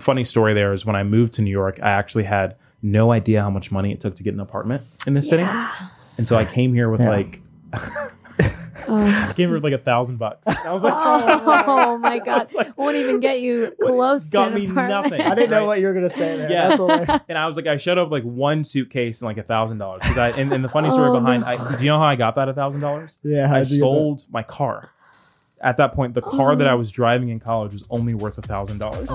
funny story there is when I moved to New York, I actually had no idea how much money it took to get an apartment in this city, and so I came here with Yeah. like. I oh. came here with like a thousand bucks. I was like, Oh, oh, oh my god! It's like- Won't even get you close. got to me an apartment. nothing. I didn't know Right. what you were gonna say there. Yeah. That's and I was like, I showed up like one suitcase and like a thousand dollars. Because I and, and the funny story Oh, behind, no. I, do you know how I got that a thousand dollars? Yeah, I did you get that? sold my car. At that point, the car that Oh. I was driving in college was only worth a thousand dollars.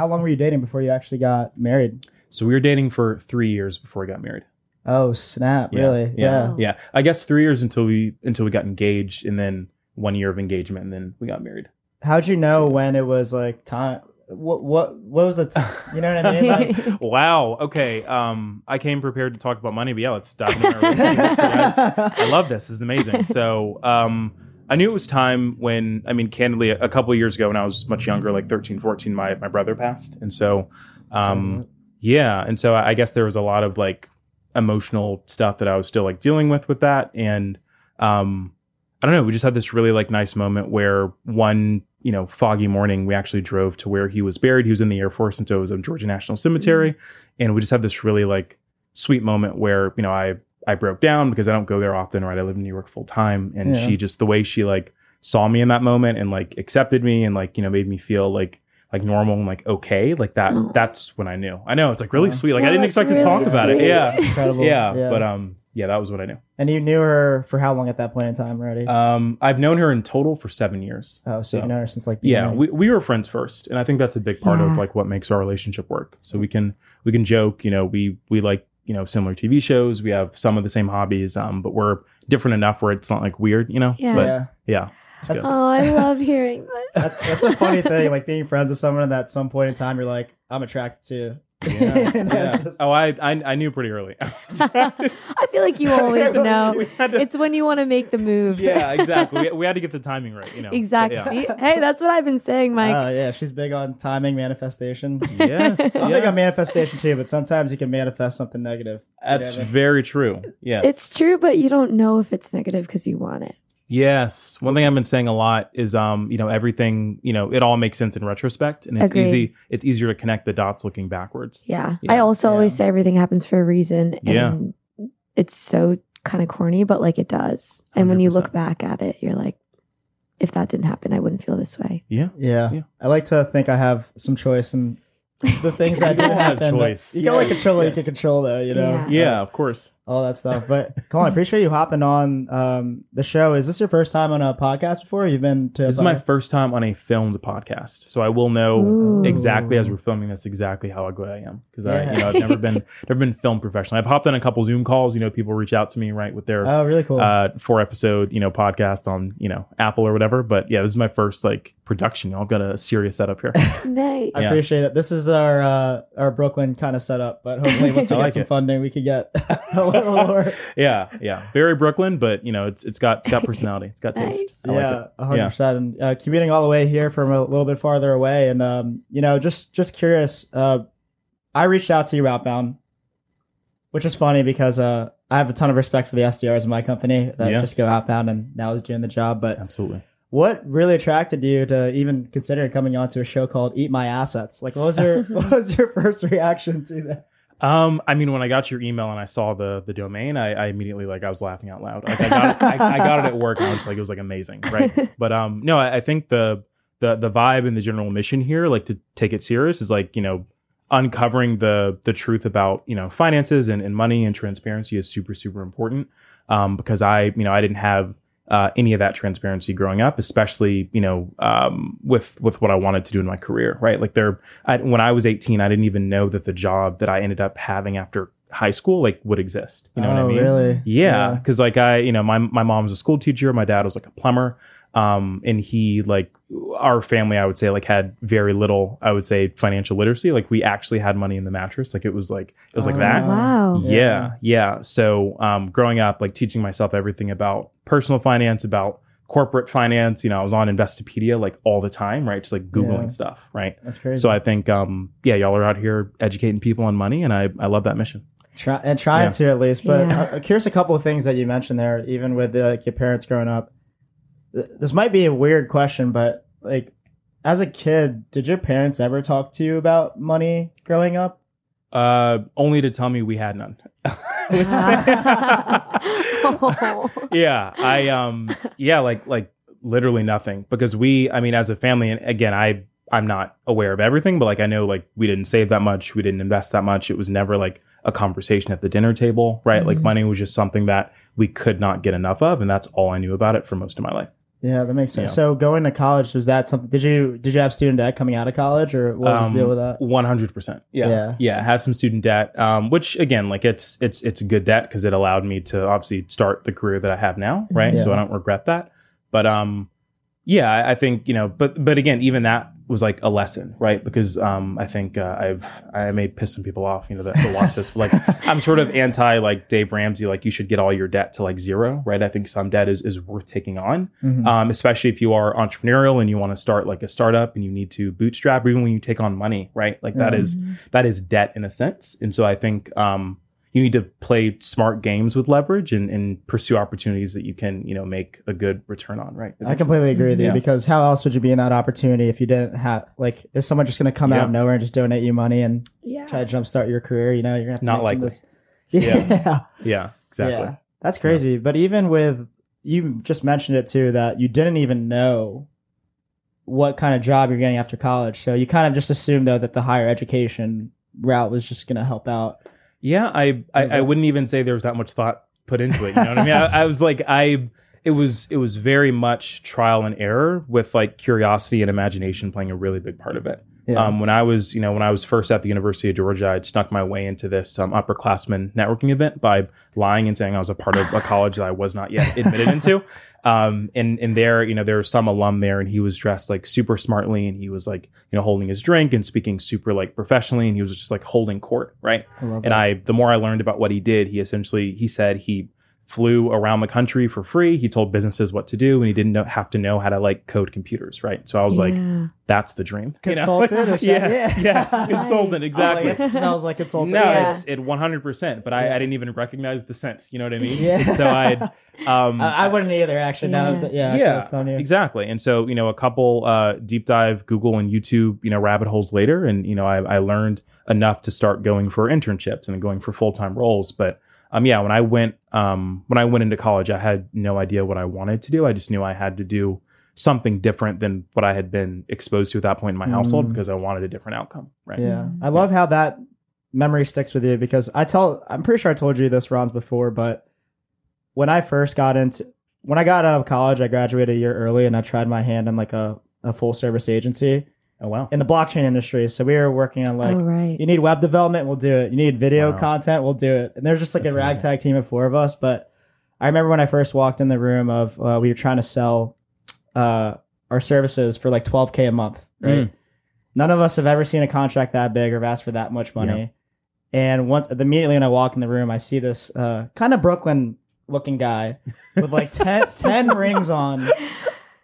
How long were you dating before you actually got married? So we were dating for three years before we got married. Oh snap! Yeah, Really? Yeah, Wow. yeah. I guess three years until we until we got engaged, and then one year of engagement, and then we got married. How'd you know when it was like time? What what what was the? T- you know what I mean? Like, Wow. Okay. Um, I came prepared to talk about money, but yeah, let's dive into our relationship. I love this. This is amazing. So, um, I knew it was time when, I mean, candidly, a, a couple of years ago when I was much younger, like 13, 14, my, my brother passed. And so, um, yeah. And so I I guess there was a lot of like emotional stuff that I was still like dealing with with that. And, um, I don't know. We just had this really like nice moment where one, you know, foggy morning, we actually drove to where he was buried. He was in the Air Force, and so it was in Georgia National Cemetery, and we just had this really like sweet moment where you know I I broke down because I don't go there often, right? I live in New York full time, and Yeah. she just the way she like saw me in that moment and like accepted me and like you know made me feel like like normal and like okay, like that. Oh. That's when I knew. I know it's like really Wow. sweet. Like Oh, I didn't that's expect to talk really about it. sweet. Yeah, incredible. yeah, but um, yeah, that was what I knew. and you knew her for how long at that point in time already? Um, I've known her in total for seven years. oh, so, so- you've known her since like Yeah, beginning. we, we were friends first, and I think that's a big part of like what makes our relationship work. So we can we can joke, you know, we we like you know similar TV shows, we have some of the same hobbies, um, but we're different enough where it's not like weird, you know. Yeah. But yeah. yeah, it's good. Oh, I love hearing that. That's that's a funny thing, like being friends with someone that at some point in time you're like, I'm attracted to. Yeah, And then yeah. just- Oh, I, I I knew pretty early. I. I feel like you always know. To- It's when you want to make the move. yeah, exactly. We, we had to get the timing right, you know. But Exactly. yeah. Hey, that's what I've been saying, Mike. Oh yeah, she's big on timing, manifestation. Yes, I'm big on manifestation too, but sometimes you can manifest something negative. That's You know what I mean? very true. Yes. It's true, but you don't know if it's negative because you want it. Yes. One thing I've been saying a lot is um, you know, everything, you know, it all makes sense in retrospect and it's Agreed. easy it's easier to connect the dots looking backwards. Yeah. Yeah. I also always say everything happens for a reason. Yeah. And it's so kind of corny, but like it does. And when you look back at it, you're like, if that didn't happen, I wouldn't feel this way. Yeah. Yeah. Yeah. I like to think I have some choice in the things that do all have happen. choice. You got only Yes, control what you can control, though. You know. Yeah. Yeah, of course. All that stuff. But Colin, I appreciate you hopping on um, the show. Is this your first time on a podcast before? You've been to. This is my first time on a filmed podcast. So I will know Ooh. exactly as we're filming this exactly how ugly I am. Because I you know, I've never been never been filmed professionally. I've hopped on a couple Zoom calls, you know, people reach out to me, right, with their Oh, really cool. uh four episode, you know, podcast on, you know, Apple or whatever. But yeah, this is my first like production. I've got a serious setup here. Nice. I yeah. appreciate it. This is our uh, our Brooklyn kind of setup, but hopefully once we I get like some it. funding, we could get a little more. yeah, yeah. Very Brooklyn, but you know, it's it's got it's got personality. It's got taste. I yeah, it. a hundred percent. And uh, commuting all the way here from a little bit farther away, and um, you know, just just curious. Uh, I reached out to you outbound, which is funny because uh, I have a ton of respect for the SDRs in my company that Yeah. just go outbound and now is doing the job. But Absolutely. what really attracted you to even consider coming onto a show called Eat My Assets? Like, what was your what was your first reaction to that? Um, I mean, when I got your email and I saw the the domain, I, I immediately like I was laughing out loud. Like I got it, I, I got it at work and I was like, it was like amazing, right? But um, no, I, I think the the the vibe and the general mission here, like to take it serious, is like you know uncovering the the truth about you know finances and, and money and transparency is super super important. Um, because I you know I didn't have uh, any of that transparency growing up, especially you know um, with with what I wanted to do in my career, right? Like there, I, when I was 18, I didn't even know that the job that I ended up having after high school like would exist. You know what I Oh, mean? Really? Yeah, because like I, you know, my my mom was a school teacher, my dad was like a plumber, um, and he like our family, I would say, like had very little, I would say, financial literacy. Like we actually had money in the mattress, like it was like it was like Oh, that. Wow. Yeah. Yeah, yeah. So, um, growing up, like teaching myself everything about personal finance, about corporate finance. You know, I was on Investopedia like all the time, right? Just like googling Yeah. stuff, right? That's crazy. So I think, um, yeah, y'all are out here educating people on money, and I I love that mission. Try, and trying Yeah. to at least. But Yeah. uh, here's a couple of things that you mentioned there, even with uh, like your parents growing up. Th- This might be a weird question, but like, as a kid, did your parents ever talk to you about money growing up? Uh, only to tell me we had none. Oh. yeah, I um, yeah, like like literally nothing because we, I mean, as a family, and again, I I'm not aware of everything, but like I know like we didn't save that much, we didn't invest that much. It was never like a conversation at the dinner table, right? Like Mhm. money was just something that we could not get enough of, and that's all I knew about it for most of my life. Yeah, that makes sense. Yeah. So going to college was that something? Did you did you have student debt coming out of college, or what was Um, the deal with that? One hundred percent. Yeah. Yeah. Yeah. I had some student debt, um, which again, like it's it's it's a good debt because it allowed me to obviously start the career that I have now, right? So I don't regret that. But um, yeah, I, I think you know, but but again, even that was like a lesson, right? Because um, I think uh, I've I may piss some people off, you know, that, that watch this. But like, I'm sort of anti like Dave Ramsey, like you should get all your debt to like zero, right? I think some debt is is worth taking on Mhm. um, especially if you are entrepreneurial and you want to start like a startup and you need to bootstrap, or even when you take on money, right? Like that Yeah. is that is debt in a sense. And so I think um, you need to play smart games with leverage and, and pursue opportunities that you can, you know, make a good return on, right? I completely agree with you Yeah. because how else would you be in that opportunity if you didn't have like is someone just going to come out of nowhere and just donate you money and yeah. try to jumpstart your career? You know, you're gonna have to Not make some of likely. this- Yeah. yeah. Yeah, exactly. Yeah, that's crazy. But even with you just mentioned it too that you didn't even know what kind of job you're getting after college. So you kind of just assumed though that the higher education route was just going to help out. Yeah, I, I I wouldn't even say there was that much thought put into it. You know what I mean? I, I was like, I it was it was very much trial and error with like curiosity and imagination playing a really big part of it. Yeah. Um, when I was, you know, when I was first at the University of Georgia, I'd snuck my way into this um, upperclassmen networking event by lying and saying I was a part of a college that I was not yet admitted into. Um, and and there, you know, there was some alum there, and he was dressed like super smartly, and he was like, you know, holding his drink and speaking super like professionally, and he was just like holding court, right? I And that. I, the more I learned about what he did, he essentially he said he flew around the country for free. He told businesses what to do, and he didn't know, have to know how to like code computers, right? So I was like, that's the dream. You know? Consultant or something? yes, Yeah. yes, Nice. consultant, Oh, exactly. like, it smells like consultant. no, Yeah. it's it 100%, but I, Yeah. I didn't even recognize the scent. You know what I mean? Yeah. So I'd, um, I, I wouldn't either. Actually, no, Yeah. yeah, that's what I was you. exactly. And so, you know, a couple uh, deep dive Google and YouTube, you know, rabbit holes later, and you know, I, I learned enough to start going for internships and going for full time roles. But um, yeah, when I went um, when I went into college, I had no idea what I wanted to do. I just knew I had to do something different than what I had been exposed to at that point in my household Mm. because I wanted a different outcome. Right. Yeah, I love how that memory sticks with you because I tell. I'm pretty sure I told you this, Ron's, before, but when I first got into when I got out of college, I graduated a year early, and I tried my hand in like a, a full service agency Oh wow. in the blockchain industry. So we were working on like oh right. you need web development, we'll do it. You need video Wow. content, we'll do it. And there's just like That's a amazing. ragtag team of four of us. But I remember when I first walked in the room of uh, we were trying to sell uh, our services for like 12k a month. Right. Mm. None of us have ever seen a contract that big or have asked for that much money. And once immediately when I walk in the room, I see this uh, kind of Brooklyn looking guy with like 10, 10 rings on.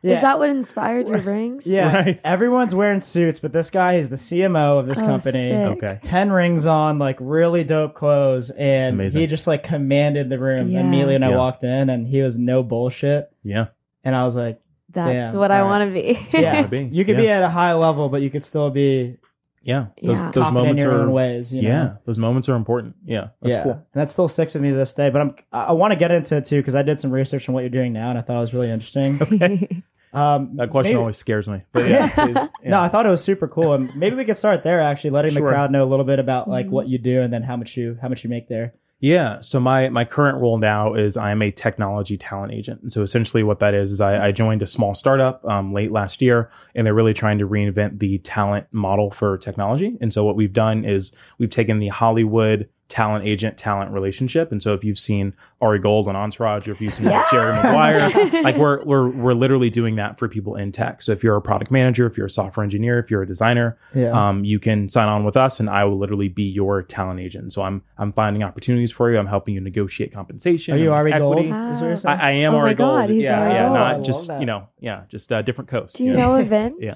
Is that what inspired your rings? Yeah, Right. everyone's wearing suits, but this guy is the CMO of this Oh, company. sick. Okay. 10 rings on, like really dope clothes. And amazing. he just like commanded the room Yeah. immediately when I Yeah. walked in, and he was no bullshit. Yeah. And I was like, That's Damn, what I all right. want to be. yeah, wanna be. you could be at a high level, but you could still be Yeah. Those Yeah. those confident in moments your are own ways. You know? yeah. Those moments are important. Yeah. That's yeah, cool. and that still sticks with me to this day. But I'm I, I want to get into it too because I did some research on what you're doing now, and I thought it was really interesting. Um, That question maybe- always scares me. But yeah. please. Yeah. No, I thought it was super cool, and maybe we could start there. Actually, letting the crowd know a little bit about like Mhm. what you do and then how much you how much you make there. Yeah. So my my current role now is I am a technology talent agent. And so essentially what that is is I, I joined a small startup um, late last year, and they're really trying to reinvent the talent model for technology. And so what we've done is we've taken the Hollywood talent agent talent relationship. And so if you've seen Ari Gold on Entourage, or if you've seen like, Jerry Maguire, like we're we're we're literally doing that for people in tech. So if you're a product manager, if you're a software engineer, if you're a designer, Yeah, um, you can sign on with us and I will literally be your talent agent. So I'm I'm finding opportunities for you. I'm helping you negotiate compensation. are you and Ari Gold? equity. Is what you're Wow. saying? I, I am Oh my Ari Gold. God, he's yeah, Ari yeah, Gold. Not just you know, yeah, just uh, different coast. Do you know? know events? Yeah.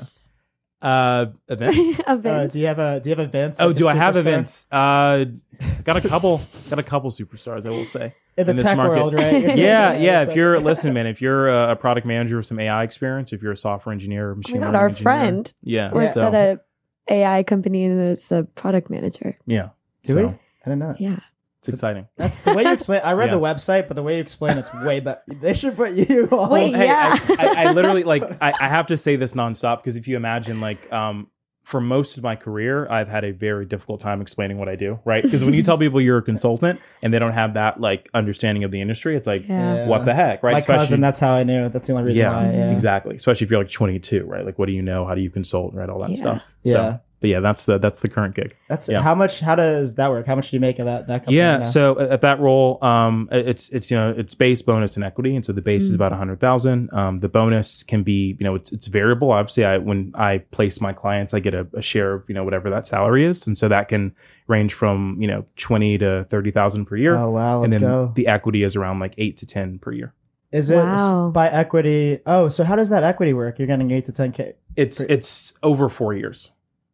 Uh, events. Events. Uh, do you have a Do you have events? Oh, like do I have events? Uh, got a couple. got a couple superstars. I will say. in the in this tech market. world, right? You're Yeah, yeah. If like- you're listen, man. If you're a, a product manager with some AI experience, if you're a software engineer, oh machine my god, learning our engineer, friend yeah, works so, at a AI company and it's a product manager. yeah. do so, we? I don't know. Yeah. It's exciting. That's the way you explain. I read Yeah. the website, but the way you explain it's way better. They should put you on. Wait, Hey, Yeah. I, I, I literally like I, I have to say this nonstop because if you imagine like um for most of my career, I've had a very difficult time explaining what I do, right? Because when you tell people you're a consultant and they don't have that like understanding of the industry, it's like, Yeah. what the heck, right? My Especially- cousin. That's how I knew. That's the only reason yeah, why. Yeah. exactly. Especially if you're like 22, right? Like, what do you know? How do you consult, right? All that Yeah. stuff. Yeah. So, but yeah, that's the that's the current gig. That's Yeah. how much. How does that work? How much do you make of that? That company Yeah. now? So at at that role, um, it's it's you know it's base bonus and equity, and so the base is Mm. about a hundred thousand. Um, the bonus can be you know it's it's variable. Obviously, I when I place my clients, I get a, a share of you know whatever that salary is, and so that can range from you know twenty to thirty thousand per year, oh wow, and let's then go. the equity is around like eight to ten per year. Is it Wow. by equity? Oh, so how does that equity work? You're getting eight to ten k. It's Great. it's over four years.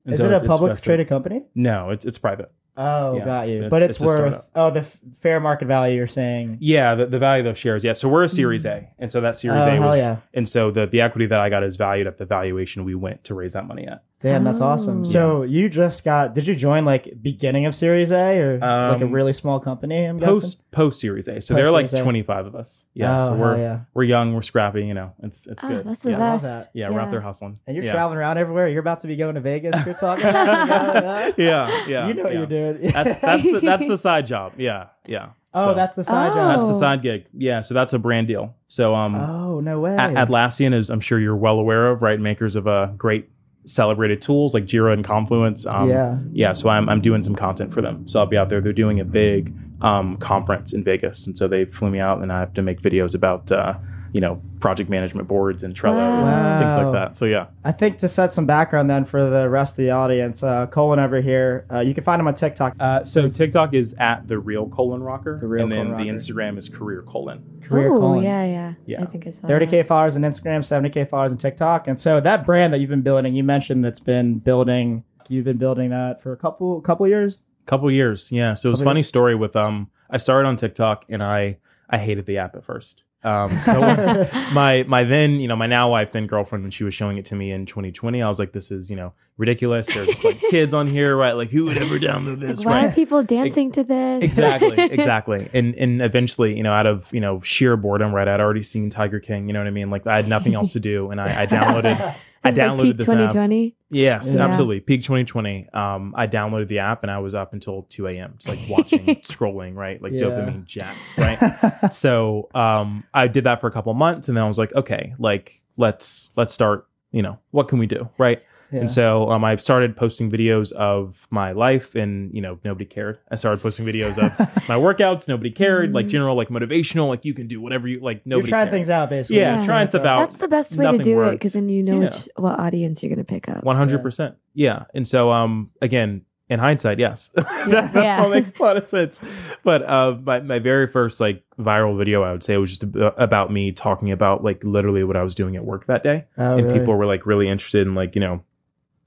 And Is so it a it's- it's public vested. traded company? No, it's it's private. Oh, Yeah, got you. it's- but it's, it's a worth. startup. Oh, the f- fair market value. You're saying. Yeah, the, the value of those shares. Yeah, so we're a hmm. Series A, and so that Series oh A hell was, yeah! and so the the equity that I got is valued at the valuation we went to raise that money at. Damn, that's awesome. Oh. So you just got? Did you join like beginning of Series A or like a Um, really small company? I'm guessing. Post post Series A, so there are like Post-Series A. twenty five of us. Yeah, oh, so hell we're yeah. we're young, we're scrappy. You know, it's it's Oh, good. that's the yeah. I love best. that. yeah, we're out there hustling. And you're yeah. traveling around everywhere. You're about to be going to Vegas. You're talking. about yeah, yeah. You know what yeah. you're doing. That's that's the, that's the side job. Yeah, yeah. oh, So, that's the side Oh. job. that's the side gig. Yeah, so that's a brand deal. So um, Oh no way. A- Atlassian is, I'm sure you're well aware of, right? Makers of uh, great celebrated tools like Jira and Confluence. Um, yeah. yeah. So I'm, I'm doing some content for them. So I'll be out there. They're doing a big um, conference in Vegas. And so they flew me out and I have to make videos about, uh, you know, project management boards and Trello and things like that. So yeah. I think to set some background then for the rest of the audience, uh, Colin over here, uh, you can find him on TikTok. Uh, so TikTok is at the real Colin Rocker. The Real and then Colin the Rocker. Instagram is career colon. Career oh, Colin. yeah, yeah. Yeah. I think I saw 30k followers on Instagram, 70k followers on TikTok, and so that brand that you've been building, you mentioned that's been building. You've been building that for a couple couple years. Couple years. Yeah. So it was a Couple funny years. story with, um, I started on TikTok and I, I hated the app at first. Um, so my my then you know my now wife then girlfriend when she was showing it to me in 2020 i was like this is you know ridiculous. There's just like kids on here right? Like who would ever download this Like, why right? are people dancing to this? exactly exactly. And and eventually you know out of you know sheer boredom right i'd already seen tiger king you know what i mean? Like i had nothing else to do and i, I downloaded I This is like peak this app. 2020. Yes, Yeah. absolutely. Peak 2020. Um, I downloaded the app and I was up until 2 a.m. Just like watching, scrolling, right? Like Yeah. dopamine jacked, right? so um, I did that for a couple months and then I was like, okay, like let's let's start. You know, what can we do, right? Yeah. And so um, I started posting videos of my life, and you know, nobody cared. I started posting videos of my workouts. Nobody cared. Like general, like motivational, like you can do whatever you like. You're Nobody trying cared. things out, basically. Yeah, Yeah. trying stuff out. That's the best way to nothing do it because then you know Yeah. which what audience you're going to pick up. One hundred percent. Yeah. And so um again, in hindsight, yes. that Yeah. all makes a lot of sense. But uh my, my very first like viral video I would say was just ab- about me talking about like literally what I was doing at work that day. Oh, and really? people were like really interested in like, you know,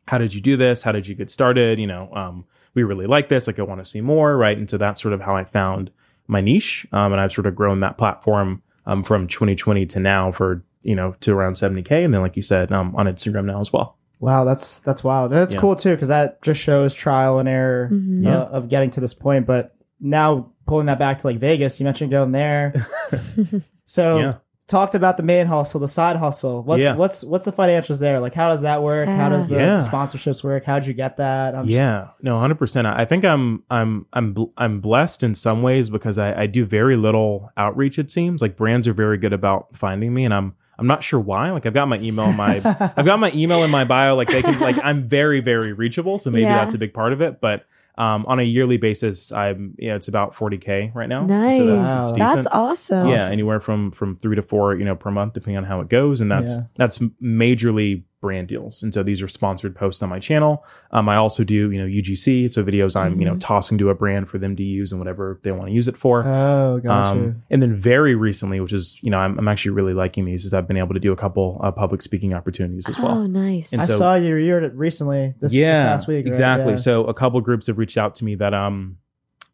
how did you do this? How did you get started? You know, um we really like this, like I want to see more, right? And so that's sort of how I found my niche. Um and I've sort of grown that platform um from 2020 to now for you know to around 70k and then like you said um on Instagram now as well. Wow, that's that's wild. And it's Yeah. cool too because that just shows trial and error Mhm. uh, Yeah. of getting to this point. But now pulling that back to like Vegas, you mentioned going there. so Yeah. Talked about the main hustle, the side hustle. What's Yeah. what's what's the financials there? Like, how does that work? How does the Yeah. sponsorships work? How'd you get that? I'm just- yeah no 100% i I think i'm i'm i'm bl- i'm blessed in some ways because I, I do very little outreach it seems like brands are very good about finding me and i'm i'm not sure why like i've got my email in my i've got my email in my bio like they can like i'm very very reachable so maybe Yeah. that's a big part of it but um on a yearly basis i'm yeah it's about 40k right now Nice. so that's, Wow. that's That's awesome. Yeah, anywhere from from three to four, you know, per month, depending on how it goes, and that's Yeah. that's majorly brand deals. And so these are sponsored posts on my channel. Um, I also do, you know, UGC, so videos I'm, you know, Mhm. tossing to a brand for them to use and whatever they want to use it for. Oh, gotcha. Um, and then very recently, which is, you know, I'm, I'm actually really liking these, is I've been able to do a couple uh, public speaking opportunities as well. Oh, nice. And I so- saw you. You were recently this, yeah, this past week. right? exactly. Yeah. So a couple groups have reached out to me that um,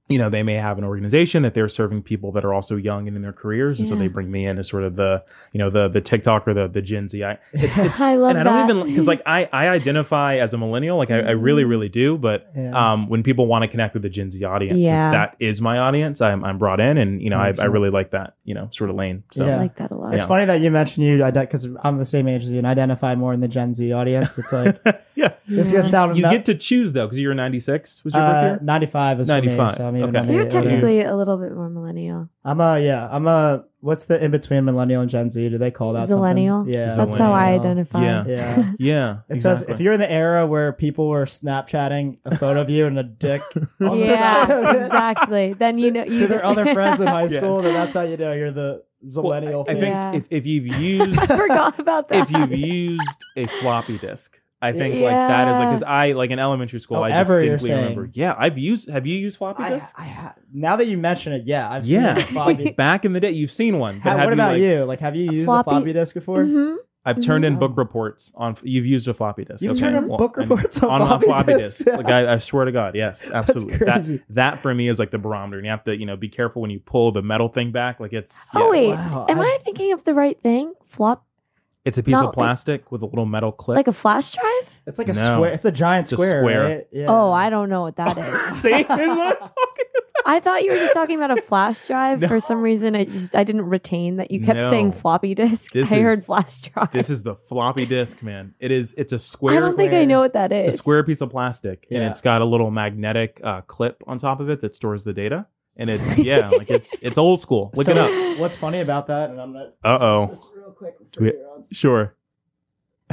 you know, they may have an organization that they're serving people that are also young and in their careers, and so they bring me in as sort of the, you know, the the TikTok or the the Gen Z. I, it's, it's I love and I don't that. even because like I I identify as a millennial, like I, I really Mhm. really do, but Yeah. um, when people want to connect with the Gen Z audience, Yeah. since that is my audience, I'm I'm brought in, and you know, I, I really like that, you know, sort of lane. So Yeah. I like that a lot. It's Yeah. funny that you mentioned you because I'm the same age as you and identify more in the Gen Z audience. It's like yeah, this is Yeah. gonna sound you me- get to choose though because you're 96. Was your uh, birth 95 is 95. 95, For me, so I'm even okay. So you're under- under- technically a little bit more millennial. I'm a yeah. I'm a what's the in between millennial and Gen Z? Do they call that millennial? Yeah, That's how I identify. Yeah. Yeah. Yeah, It says if you're in the era where people were Snapchatting a photo of you and a dick on the side Yeah, of it exactly. Then you know you to their other friends in high Yes. school, then that's how you know you're the Zillennial. I phase. think Yeah. if, if you've used I forgot about that. if you've used a floppy disk, I think like that is like because I like in elementary school Oh, I ever, you're distinctly saying. remember. Yeah, I've used. Have you used floppy I, disks? I ha- now that you mention it, yeah, I've yeah, seen the floppy. back in the day, you've seen one. But How- have what about like, you? Like, have you A used floppy- a floppy disk before? Mhm. I've turned in book reports on. You've used a floppy disk. You've okay. turned in well, book I reports on on a floppy floppy disks? disk. Like I, I swear to God, yes, absolutely. That crazy. that for me is like the barometer, and you have to you know be careful when you pull the metal thing back. Like it's Oh yeah. wait, Wow, am I- I thinking of the right thing? Flop it's a piece not of like- plastic with a little metal clip. like a flash drive? It's like a No. square. It's a giant It's a square, square. right? Yeah. Oh, I don't know what that is. See, Is what I'm talking about? I thought you were just talking about a flash drive. No. For some reason, I just I didn't retain that you kept No. saying floppy disk. This I heard is- flash drive. This is the floppy disk, man. It is. It's a I square. I don't think I know what that is. It's a square piece of plastic, and Yeah. it's got a little magnetic uh, clip on top of it that stores the data. And it's yeah, like it's it's old school. Look So, it up. What's funny about that? And I'm not. Uh oh. Real quick. We- Sure.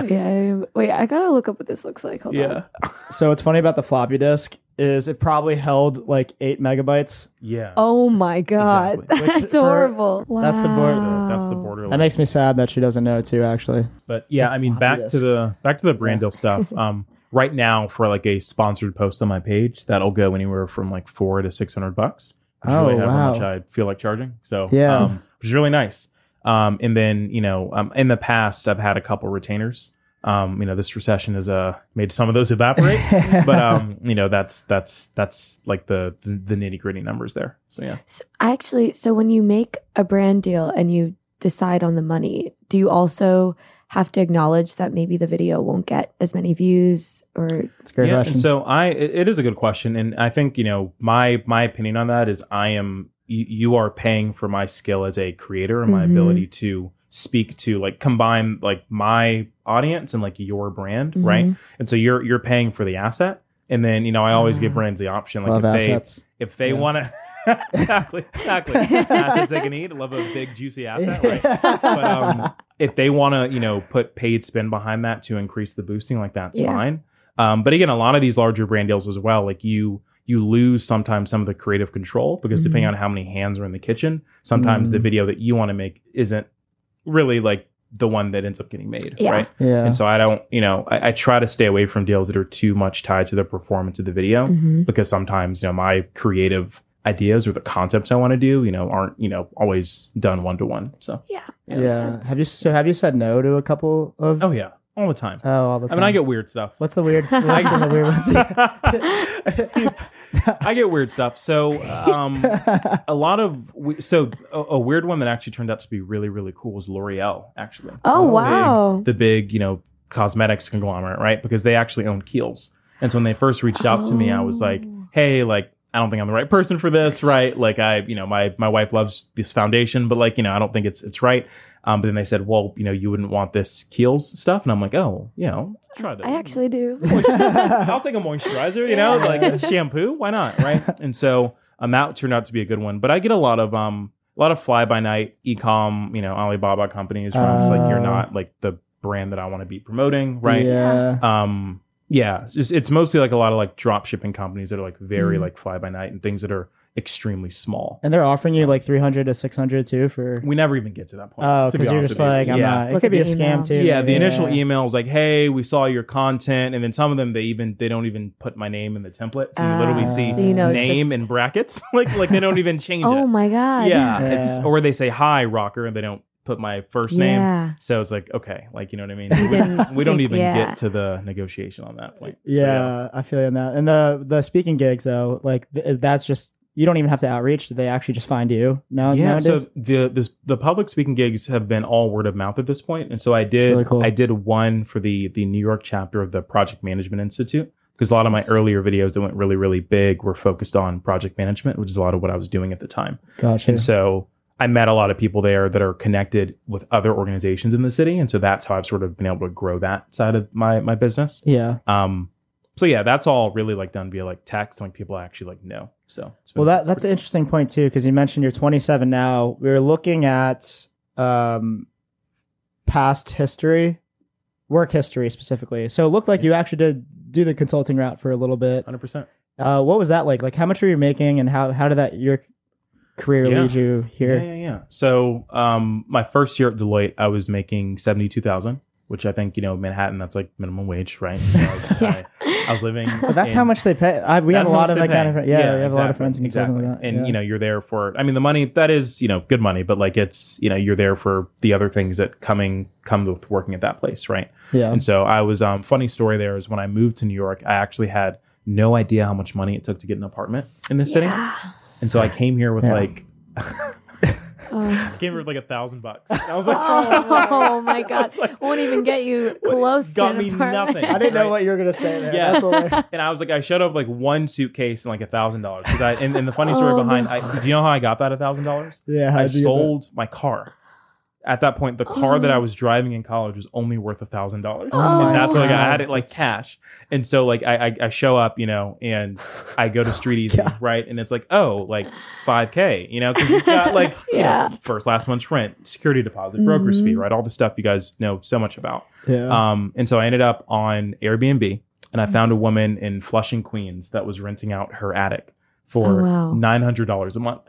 Yeah. I- Wait, I gotta look up what this looks like. Hold Yeah. on. So what's funny about the floppy disk is it probably held like eight megabytes. Yeah. Oh my god, Exactly. That's for- horrible. that's the board- That's the, Wow. that's the borderline. That makes me sad that she doesn't know too. Actually, But yeah, I mean, back disk. to the back to the brand Yeah. deal stuff. Um, right now for like a sponsored post on my page, that'll go anywhere from like four to six hundred bucks. Which Oh, really how wow. much I feel like charging. So Yeah. um, which is really nice. Um, and then you know, um, in the past, I've had a couple retainers. Um, you know, this recession has uh made some of those evaporate. but um, you know, that's that's that's like the the, the nitty gritty numbers there. So yeah. So I actually, so when you make a brand deal and you decide on the money, do you also have to acknowledge that maybe the video won't get as many views or it's a great yeah, question. and so I it, it is a good question, and I think you know my my opinion on that is I am you, you are paying for my skill as a creator and my Mhm. ability to speak to like combine like my audience and like your brand, Mhm. right? And so you're you're paying for the asset, and then you know I always give Ah. brands the option like Love if they if they Yeah. want to. exactly, exactly. Assets they can eat. Love a big juicy asset, right? but um, if they want to, you know, put paid spin behind that to increase the boosting, like that's Yeah. fine. Um, but again, a lot of these larger brand deals as well, like you you lose sometimes some of the creative control because depending on how many hands are in the kitchen, sometimes the Mhm. video that you want to make isn't really like the one that ends up getting made, Yeah. right? yeah. And so I don't, you know, I, I try to stay away from deals that are too much tied to the performance of the video Mhm. because sometimes you know my creative ideas or the concepts I want to do, you know, aren't you know always done one to one. So yeah, yeah. Have you so have you said no to a couple of? oh yeah, all the time. Oh, all the time. I mean, I get weird stuff. What's the weird? What's some of the weird ones? I get weird stuff. So um, a lot of we- so a, a weird one that actually turned out to be really really cool was L'Oreal actually. oh Oh, wow. the big you know cosmetics conglomerate, right? Because they actually own Kiehl's. And so when they first reached out to me, I was like, Oh. hey, like I don't think I'm the right person for this, right? Like I, you know, my my wife loves this foundation, but like you know, I don't think it's it's right. Um, but then they said, well, you know, you wouldn't want this Kiehl's stuff, and I'm like, oh, you know, try that. I actually do. I'll take a moisturizer, you know, Yeah. like a shampoo. Why not, right? And so um, that turned out to be a good one. But I get a lot of um, a lot of fly by night e-com, you know, Alibaba companies where I'm just like, you're Oh. not like the brand that I want to be promoting, right? Yeah. Um, yeah, it's, just, it's mostly like a lot of like drop shipping companies that are like very Mhm. like fly by night and things that are extremely small. And they're offering you like 300 to 600 too for. We never even get to that point. Oh, to be because you're just with you. like, I'm yeah. not. It could be a the scam email. too. Yeah, the initial Yeah. email is like, "Hey, we saw your content," and then some of them they even they don't even put my name in the template, so you literally Ah, see so you know name just- in brackets, like like they don't even change Oh it. my god. yeah, Yeah. it's or they say hi rocker, and they don't put my first name. Yeah. So it's like, okay, like you know what I mean. You We, didn't we don't even yeah. get to the negotiation on that point. So, Yeah, I feel you on that. And the the speaking gigs though, like th- that's just you don't even have to outreach. Do they actually just find you No, yeah. nowadays? So the this, the public speaking gigs have been all word of mouth at this point, and so I did really cool. I did one for the the New York chapter of the Project Management Institute because a lot of my earlier videos that went really really big were focused on project management, which is a lot of what I was doing at the time. gotcha. And so I met a lot of people there that are connected with other organizations in the city, and so that's how I've sort of been able to grow that side of my my business. yeah. Um, so yeah, that's all really like done via like text, like people actually like know. So Well, that that's pretty an interesting point too, because you mentioned you're 27 now. We were looking at um, past history, work history specifically. So it looked like you actually did do the consulting route for a little bit. hundred percent. Uh, what was that like? Like, how much were you making, and how how did that your career Yeah. lead you here? Yeah, yeah, yeah. So um, my first year at Deloitte, I was making seventy two thousand, which I think you know Manhattan, that's like minimum wage, right? So I was, Yeah. I, I was living. But that's in- how much they pay. I, we have a lot of they that kind pay. of yeah, we have a lot of friends in exactly. like. And yeah. you know, you're there for. I mean, the money that is you know good money, but like it's you know you're there for the other things that coming come with working at that place, right? yeah, And so I was. Um, funny story there is when I moved to New York, I actually had no idea how much money it took to get an apartment in this city, Yeah. And so I came here with Yeah. like. Oh. came here with like a thousand bucks. I was like, Oh, oh my god! Like- Won't even get you close. got to me apartment. nothing. I didn't know right? what you were gonna say there. Yeah. That's and I was like, I showed up like one suitcase and like a thousand dollars. And, and the funny story Oh, behind, no. I, do you know how I got that a thousand dollars? yeah, I how'd you get that? sold my car. At that point, the car that I Oh. was driving in college was only worth a thousand dollars, Oh, and that's like I had it like cash. And so like I, I I show up, you know, and I go to Street Easy, Yeah. right? And it's like, oh, like five k, you know, because you've got like you Yeah. know, first last month's rent, security deposit, broker's fee, Mhm. right? All the stuff you guys know so much about. Yeah. Um, and so I ended up on Airbnb and I found a woman in Flushing, Queens that was renting out her attic for Oh, wow. $900 a month.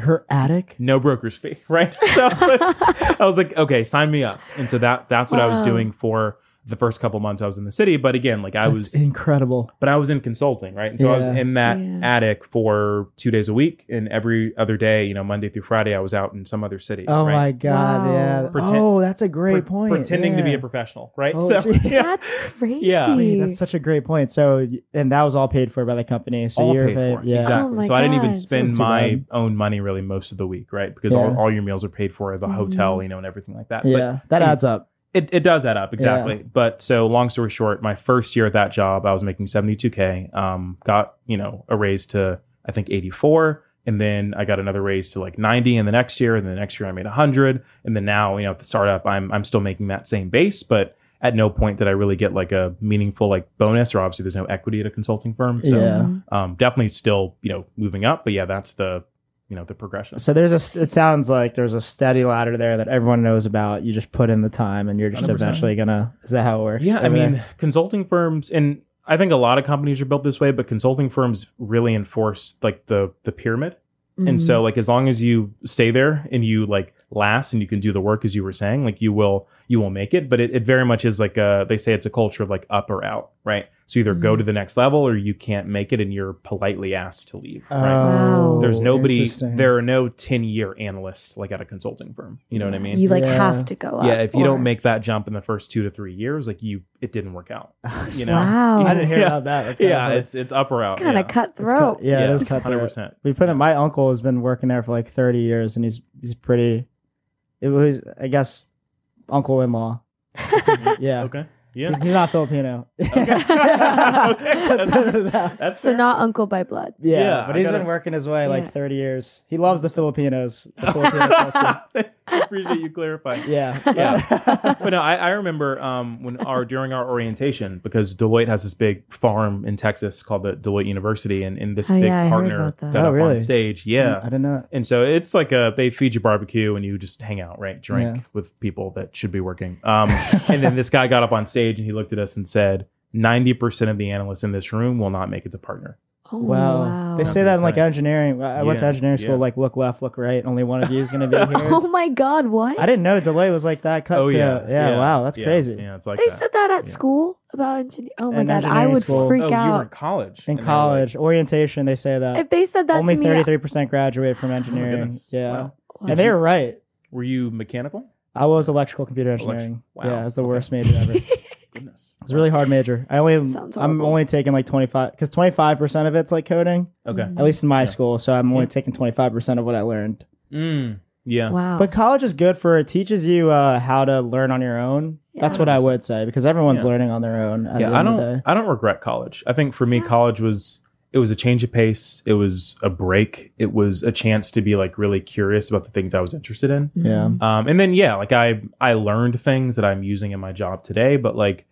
Her attic. No broker's fee, right? So I was, like, I was like, okay, sign me up. And so that that's what I was Wow. doing for the first couple months I was in the city. But again, like I That's was, incredible. but I was in consulting, right? And so I was in that Yeah. attic for two days a week. And every other day, you know, Monday through Friday, I was out in some other city. Oh right? my god! Wow. Yeah. Pretend- oh, that's a great Pre- point. Pretending to be a professional, right? Oh, so yeah. That's crazy. Yeah. Wait, that's such a great point. So, and that was all paid for by the company. So all you're paid paid, for. yeah. Exactly. Oh my so I didn't even spend my bad. own money really most of the week, right? Because Yeah. all, all your meals are paid for, at the Mhm. hotel, you know, and everything like that. Yeah, that and- adds up. It, it does add up exactly. But so long story short, my first year at that job, I was making 72k. Um, got you know a raise to I think 84, and then I got another raise to like 90 in the next year, and the next year I made 100, and then now you know at the startup I'm I'm still making that same base, but at no point did I really get like a meaningful like bonus, or obviously there's no equity at a consulting firm. So Yeah. Um, definitely still you know moving up, but yeah, that's the you know the progression. So there's a. It sounds like there's a steady ladder there that everyone knows about. You just put in the time, and you're just 100%. eventually gonna. Is that how it works? Yeah, I over there? mean, consulting firms, and I think a lot of companies are built this way, but consulting firms really enforce like the the pyramid. And Mhm. so, like, as long as you stay there and you like last and you can do the work as you were saying, like, you will you will make it. But it, it very much is like a, they say it's a culture of like up or out, right? So either go to mm-hmm. the next level or you can't make it, and you're politely asked to leave. Oh, right? Wow. There's nobody. There are no ten year analysts like at a consulting firm. You know what I mean? You like Yeah. have to go up. yeah. If you or- don't make that jump in the first two to three years, like you, it didn't work out. You know? Wow. I didn't hear Yeah. about that. That's yeah, funny. it's it's up or out. It's kind of It's cutthroat. cut- yeah, it is cut. hundred percent. We put in, my uncle has been working there for like 30 years, and he's he's pretty. It was, I guess, uncle in law. Yeah, Okay. Yeah. he's, he's not Filipino. Okay. That's, That's- that. That's So fair. not uncle by blood. Yeah, Yeah, but I he's gotta- been working his way like 30 years. He loves the Filipinos. The Filipino appreciate you clarifying. Yeah, Yeah. But no, I, I remember um, when our during our orientation because Deloitte has this big farm in Texas called the Deloitte University, and, and this Oh, big yeah, partner got Oh, up really? on stage. Yeah. I didn't know. And so it's like a they feed you barbecue and you just hang out, right? Drink Yeah. with people that should be working. Um, and then this guy got up on stage and he looked at us and said, 90% of the analysts in this room will not make it to partner. Oh, Wow. wow. They say that in like engineering. Uh, I went to engineering school, yeah. like look left, look right. Only one of you is going to be here. oh my God, what? I didn't know Deloitte was like that. Cut Oh the- yeah, yeah, Wow, that's yeah, crazy. Yeah, it's like They that. said that at Yeah. school about engineering. Oh my In God, I would school. freak oh, you were in out. college. In and they were like- college orientation, they say that If they said that only to me, thirty three percent graduate from Oh engineering. goodness. yeah, Wow. and they were right. Were you mechanical? I was electrical computer Elect- engineering. wow. Yeah, it's the Okay. worst major ever. it's Goodness. a really hard major. I only Sounds I'm horrible. only taking like twenty five because twenty five percent of it's like coding. Okay. At least in my Yeah. school, so I'm only Yeah. taking twenty five percent of what I learned. Mm, yeah. wow. But college is good for it teaches you uh, how to learn on your own. That's what I would say because everyone's Yeah. learning on their own. At yeah, the I end of don't. the day. I don't regret college. I think for me, Yeah. college was it was a change of pace. It was a break. It was a chance to be like really curious about the things I was interested in. Yeah. Mhm. Um, and then yeah, like I I learned things that I'm using in my job today. But like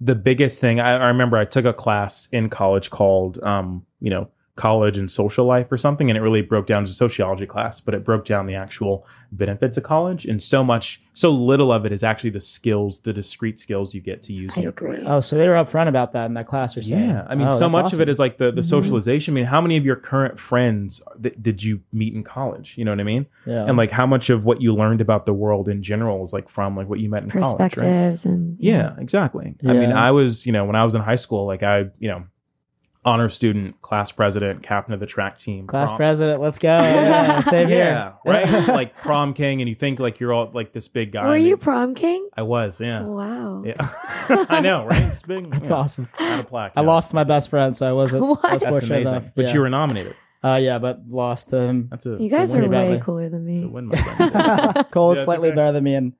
the biggest thing, I, I remember I took a class in college called um, you know college and social life or something, and it really broke down to a sociology class, but it broke down the actual benefits of college, and so much, so little of it is actually the skills, the discrete skills you get to use. I agree. Oh, so they were upfront about that in that class. You're saying? Yeah, I mean, Oh, so that's much of it is like the the Mhm. socialization. I mean, how many of your current friends th- did you meet in college? You know what I mean? Yeah. And like, how much of what you learned about the world in general is like from like what you met in college, right? Perspectives and Yeah, exactly. I mean, I was, you know, when I was in high school, like I, you know, honor student, class president, captain of the track team, class prom- president. Let's go. Yeah, same Yeah, here. right. like prom king, and you think like you're all like this big guy. Were you you- prom king? I was. Yeah. Wow. Yeah. I know, right? It's big. That's yeah. awesome. Not a plaque. I no. lost my best friend, so I wasn't. What? That's fortunate amazing. enough. But yeah. you were nominated. Uh, yeah, but lost to him. That's a. You guys are way me. cooler than It's a me. win, my friend. Cole's Yeah, slightly okay. better than me in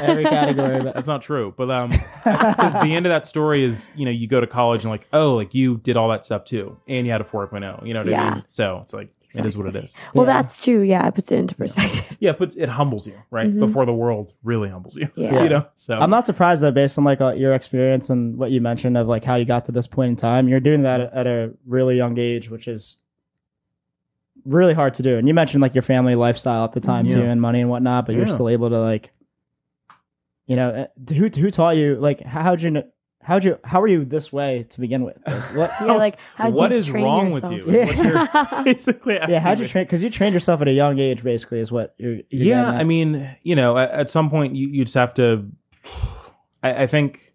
every category. But That's not true. But um, because the end of that story is, you know, you go to college and like, oh, like you did all that stuff too, and you had a 4.0. You know what I Yeah. mean? So it's like it is what it is. Well, Yeah. that's true. Yeah, it puts it into perspective. Yeah, but it humbles you, right? Mhm. Before the world really humbles you. Yeah. you know. So I'm not surprised though, based on like uh, your experience and what you mentioned of like how you got to this point in time. You're doing that at, at a really young age, which is really hard to do. And you mentioned like your family lifestyle at the time too, and money and whatnot. But you're still able to like, you know, uh, who who taught you? Like, how'd you? kn- How'd you? How are you this way to begin with? Like, what? yeah, like how'd What you is train wrong with yourself? you? is what you're basically yeah, how'd you train? Because you trained yourself at a young age, basically, is what you're. you're yeah i mean you know at, at some point you, you just have to I, I think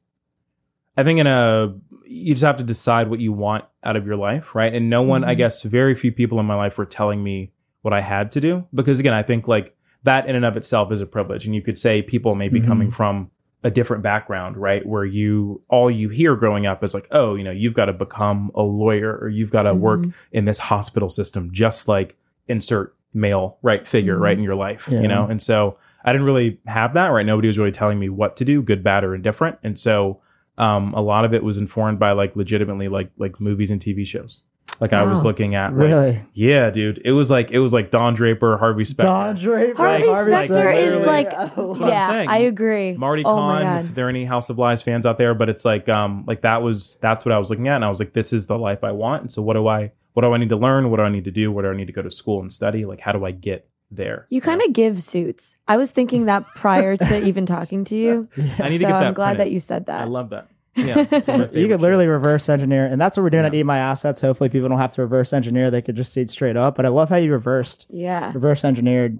i think in a you just have to decide what you want out of your life right and no one i Mhm. guess very few people in my life were telling me what i had to do because again i think like that in and of itself is a privilege and you could say people may be Mhm. coming from a different background right where you all you hear growing up is like oh you know you've got to become a lawyer or you've got to work Mhm. in this hospital system just like insert male right figure Mhm. right in your life Yeah. you know and so i didn't really have that right nobody was really telling me what to do good bad or indifferent and so um, a lot of it was informed by like legitimately like like movies and tv shows like i was looking at like, really. yeah dude it was like it was like don draper harvey specter Don Draper. Harvey Specter is like- I'm yeah. I agree. Marty oh my Kaan, if there are any House of Lies fans out there, but it's like um like that was that's what I was looking at and I was like this is the life I want. And so what do I what do I need to learn? What do I need to do? What do I need to go to school and study? Like how do I get there? You kind of give suits. I was thinking that prior to even talking to you. I need so to get that I'm glad printed. that you said that. I love that. Yeah. it's one of my you could literally shows. reverse engineer, and that's what we're doing at Yeah. Eat My Assets. Hopefully, people don't have to reverse engineer; they could just see it straight up. But I love how you reversed, yeah. reverse engineered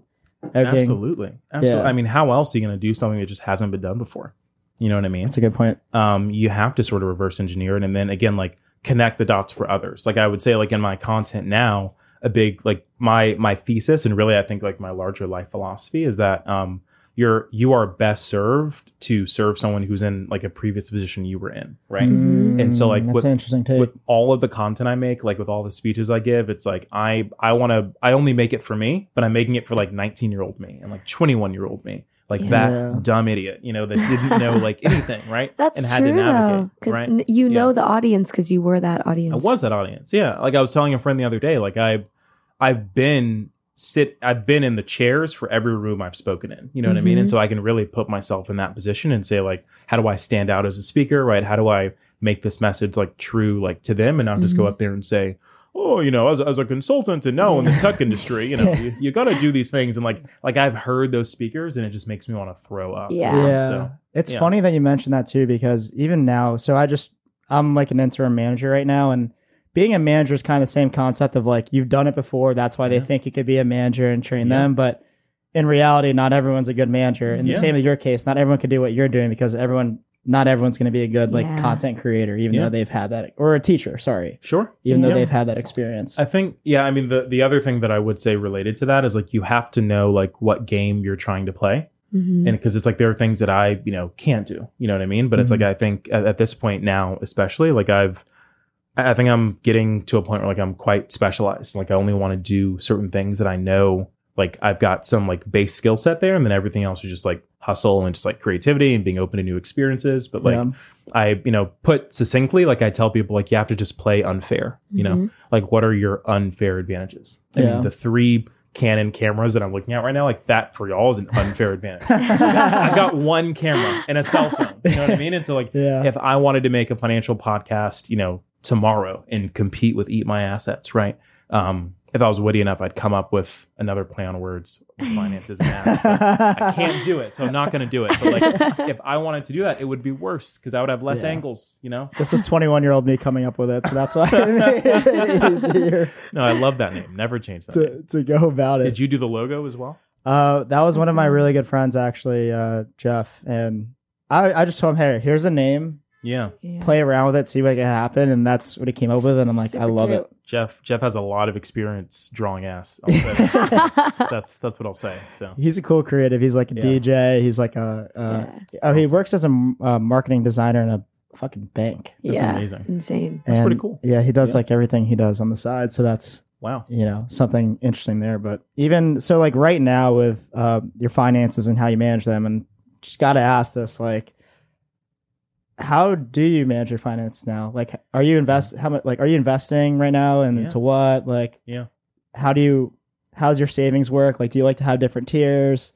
everything. Absolutely. Absolutely. Yeah. I mean, how else are you going to do something that just hasn't been done before? You know what I mean? That's a good point. um, you have to sort of reverse engineer it and then again like connect the dots for others like i would say like in my content now a big like my my thesis and really i think like my larger life philosophy is that um you're you are best served to serve someone who's in like a previous position you were in right Mhm. And so, like, Mm, that's with- an interesting take. with all of the content i make like with all the speeches i give it's like i i want to i only make it for me but i'm making it for like 19 year old me and like 21 year old me like Yeah. that dumb idiot you know that didn't know like anything right That's and had true to navigate though, because right you know the audience because you were that audience. I was that audience. Yeah. Like I was telling a friend the other day, like I I've been sit I've been in the chairs for every room I've spoken in. You know what I mean? And so I can really put myself in that position and say like how do I stand out as a speaker, right? How do I make this message like true like to them and not just go Mhm. up there and say Oh, you know, as, as a consultant and no in the tech industry, you know, you, you got to do these things. And like, like I've heard those speakers, and it just makes me want to throw up. Yeah. yeah, So, it's yeah. funny that you mentioned that too because even now, so I just I'm like an interim manager right now, and being a manager is kind of the same concept of like you've done it before. That's why they Yeah. think you could be a manager and train Yeah. them. But in reality, not everyone's a good manager. And Yeah. the same in your case, not everyone can do what you're doing because everyone, not everyone's going to be a good like content creator, even Yeah. though they've had that, or a teacher. Sorry, Sure. even though they've had that experience. I think yeah, I mean the the other thing that I would say related to that is like you have to know like what game you're trying to play. Mhm. and because it's like there are things that I you know can't do, you know what I mean. But it's Mhm. like I think at, at this point now, especially like I've, I think I'm getting to a point where like I'm quite specialized. Like I only want to do certain things that I know like I've got some like base skill set there, and then everything else is just like hustle and just like creativity and being open to new experiences. But like Yeah. I you know put succinctly, like I tell people like you have to just play unfair. You know, Mhm. like what are your unfair advantages? I Yeah. mean, the three Canon cameras that I'm looking at right now, like that for y'all is an unfair advantage. I've got one camera and a cell phone. You know what I mean? And so like yeah. if I wanted to make a financial podcast, you know, tomorrow and compete with Eat My Assets, right? Um, if I was witty enough, I'd come up with another play on words, finances and ass. I can't do it, so I'm not going to do it. But like, if I wanted to do that, it would be worse because I would have less Yeah. angles. You know? This is 21 year old me coming up with it, so that's why it easier No, I love that name. Never change that. to, to go about it. Did you do the logo as well? Uh, that was one of my really good friends, actually, uh, Jeff. And I, I just told him, hey, here's a name, Yeah, Yeah. play around with it, see what can happen. And that's what he came up with. And I'm like, I love cute. it. Jeff. Jeff has a lot of experience drawing ass. I'll say that's that's what I'll say. So He's a cool creative. He's like a Yeah. DJ. He's like a, uh, oh, he works as a uh, marketing designer in a fucking bank. That's yeah. amazing. Insane. That's pretty cool. Yeah, he does Yeah. like everything he does on the side. So that's Wow. you know something interesting there. But even so, like right now with uh, your finances and how you manage them, and just got to ask this, like, how do you manage your finance now? Like, are you invest how much? Like, are you investing right now, and Yeah. into what? Like, Yeah. how do you? How's your savings work? Like, do you like to have different tiers?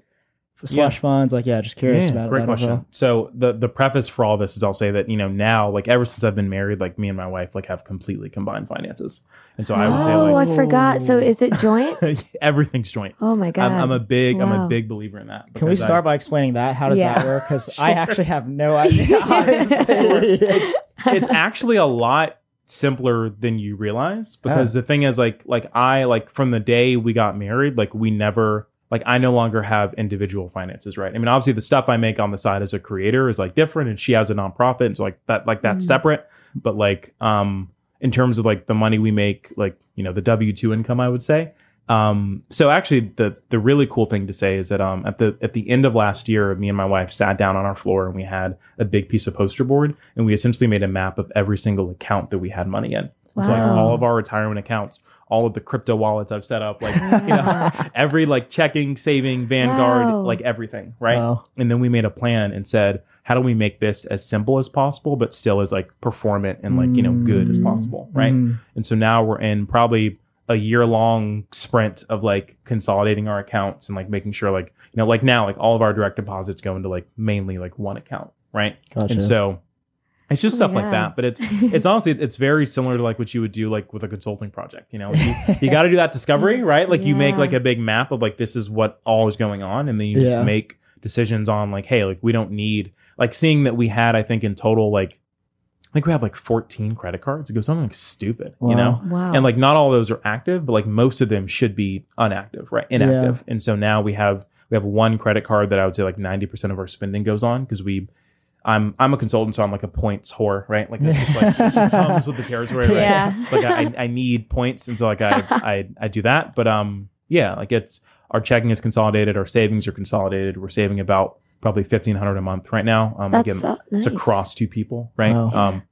Slush funds, like yeah, just curious Yeah, about it. great that question. So the the preface for all this is I'll say that you know now like ever since I've been married, like me and my wife like have completely combined finances, and so I would say oh, like I forgot. So is it joint? everything's joint. Oh my god. I'm, I'm a big I'm a big believer in that. Can we because I- start by explaining that? How does Yeah. that work? Because I actually have no idea. honestly. It's- it's actually a lot simpler than you realize because oh. the thing is like like I like from the day we got married like we never like I no longer have individual finances right? I mean obviously the stuff I make on the side as a creator is like different and she has a nonprofit and so like that like that's Mhm. separate. But like um in terms of like the money we make like you know the W2 income I would say. Um so actually the the really cool thing to say is that um at the at the end of last year me and my wife sat down on our floor and we had a big piece of poster board and we essentially made a map of every single account that we had money in So like all of our retirement accounts all of the crypto wallets I've set up like you know every like checking saving vanguard Wow. like everything right Wow. and then we made a plan and said how do we make this as simple as possible but still as like performant and like you know good as Mm. possible right Mm. and so now we're in probably a year long sprint of like consolidating our accounts and like making sure like you know like now like all of our direct deposits go into like mainly like one account right Gotcha. and so it's just Oh stuff like that but it's it's honestly it's, it's very similar to like what you would do like with a consulting project you know? You, you got to do that discovery right? Like you make like a big map of like this is what all is going on and then you Yeah. just make decisions on like hey like we don't need like seeing that we had i think in total like i think we have like 14 credit cards. It goes something like stupid you know? Wow. and like not all of those are active but like most of them should be unactive right? Inactive. And so now we have we have one credit card that i would say like 90% of our spending goes on because we i'm i'm a consultant so i'm like a points whore right like that's just like it just comes with the territory right Yeah. it's like I, I need points and so like I, I i do that but um yeah like it's our checking is consolidated our savings are consolidated we're saving about probably 1500 a month right now um That's again so it's across two people, right? Wow. Um,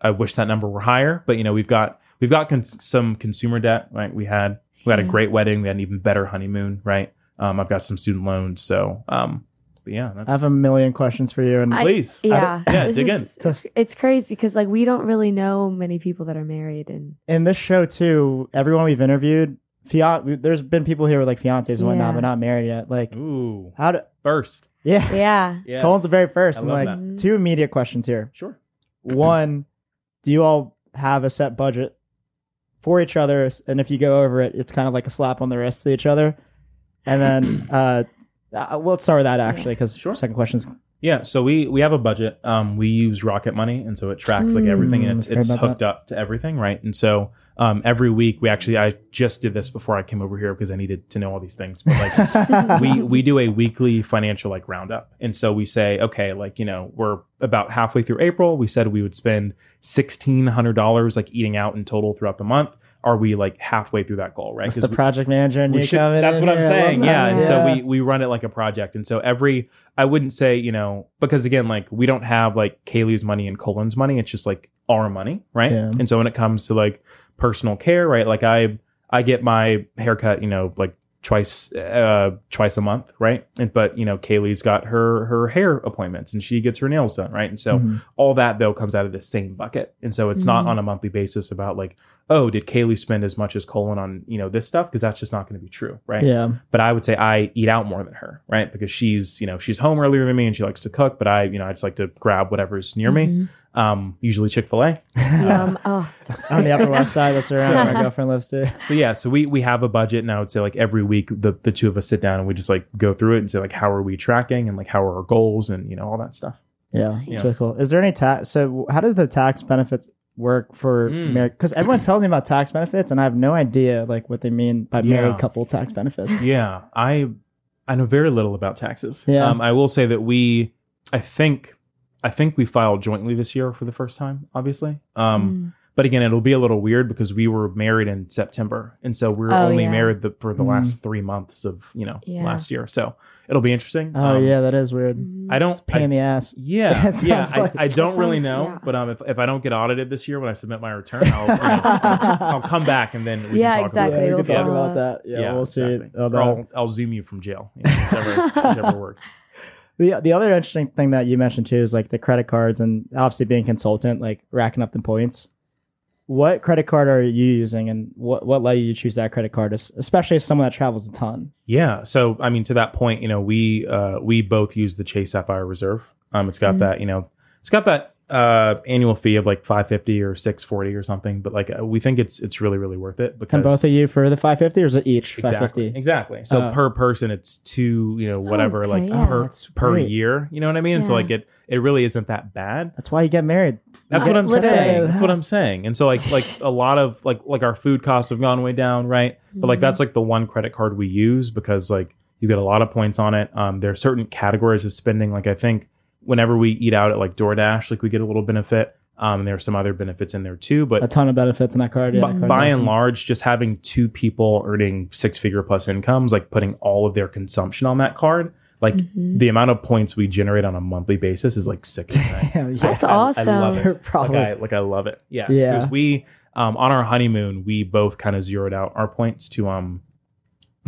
I wish that number were higher, but you know we've got we've got cons- some consumer debt, right? We had we had a great wedding, we had an even better honeymoon, right? Um, I've got some student loans, so um, but yeah, that's I have a million questions for you, and I- please, Yeah. Yeah, dig is- Just- It's crazy because like we don't really know many people that are married and in this show too, everyone we've interviewed, fian- there's been people here with like fiancés and whatnot, Yeah. but not married yet. Like, ooh how do? first, Yeah, yeah. yeah, Colin's the very first. I And love like that. two immediate questions here. sure, One, do you all have a set budget for each other? And if you go over it, it's kind of like a slap on the wrist to each other. And then, uh, uh, well, let's start with that actually, because Sure. second question's Yeah, so we we have a budget. Um, we use Rocket Money, and so it tracks like everything, and it's Mm, it's about hooked up to everything, right? And so um, every week we actually I just did this before I came over here because I needed to know all these things. But like we we do a weekly financial like roundup, and so we say, okay, like you know we're about halfway through April. We said we would spend sixteen hundred dollars like eating out in total throughout the month. Are we like halfway through that goal, right? That's 'Cause the we- project manager and you should, that's what I'm here. I love saying. Yeah. And so we, we run it like a project. And so every, I wouldn't say, you know, because again, like we don't have like Kaylee's money and Colin's money. It's just like our money. Right. Yeah. And so when it comes to like personal care, right. Like I, I get my haircut, you know, like twice, uh, twice a month. Right. And, but you know, Kaylee's got her, her hair appointments and she gets her nails done. Right. And so Mhm. all that though comes out of the same bucket. And so it's not Mhm. on a monthly basis about like, oh, did Kaylee spend as much as Colin on, you know, this stuff? Because that's just not going to be true. Right Yeah. but I would say I eat out more than her, right? Because she's, you know, she's home earlier than me and she likes to cook, but I, you know, I just like to grab whatever's near me. Um, usually Chick Fil A. Yum. Oh, On the. Upper West Side, that's around where my girlfriend lives too. So yeah, so we we have a budget, and I would say like every week the the two of us sit down and we just like go through it and say like how are we tracking and like how are our goals and you know all that stuff. Yeah, it's Nice. really cool. Is there any tax? So, how do the tax benefits work for Mm. married? Because everyone tells me about tax benefits, and I have no idea like what they mean by Yeah. married couple tax benefits. Yeah, I I know very little about taxes. Yeah. Um, I will say that we, I think, I think we filed jointly this year for the first time, obviously. Um, Mm. But again, it'll be a little weird because we were married in September, and so we are Oh, only yeah. married the, for the Mm. last three months of you know Yeah. last year. So it'll be interesting. Oh Um, yeah, that is weird. Mhm. I don't. Pain I- in the ass. yeah, yeah. sounds I, I don't That really know, yeah. but um, if, if I don't get audited this year when I submit my return, I'll, you know, I'll come back and then we Yeah, can talk exactly. about Yeah, we can talk talk about about that. Yeah, we'll see. exactly. on Or. I'll, I'll zoom you from jail. You know, whichever, whichever works. The the other interesting thing that you mentioned too is like the credit cards and obviously being consultant, like racking up the points. What credit card are you using, and what what led you to choose that credit card, especially as someone that travels a ton? Yeah. So I mean, to that point, you know, we uh, we both use the Chase Sapphire Reserve. Um, it's got Mhm. that, you know, it's got that uh annual fee of like five fifty or six forty or something. But like, uh, we think it's it's really really worth it because And both of you for the five fifty, or is it each five exactly fifty? exactly. So Uh, per person, it's two, you know, whatever, Okay, like yeah. per per great. year. You know what I mean? So like it it really isn't that bad. That's why you get married. That's what I'm literally. saying. That's what I'm saying. And so like like a lot of like like our food costs have gone way down, right? But like Mhm. that's like the one credit card we use because like you get a lot of points on it. Um, there are certain categories of spending. Like I think whenever we eat out at like DoorDash, like we get a little benefit. Um, and there are some other benefits in there too. But A ton of benefits in that card. Yeah, by, that card's by and large, just having two people earning six figure plus incomes, like putting all of their consumption on that card, like Mhm. the amount of points we generate on a monthly basis is like six. right? Yeah, yeah. That's I- I awesome. love it. Probably. Like I like I love it. Yeah. Yeah. Because we um on our honeymoon, we both kind of zeroed out our points to um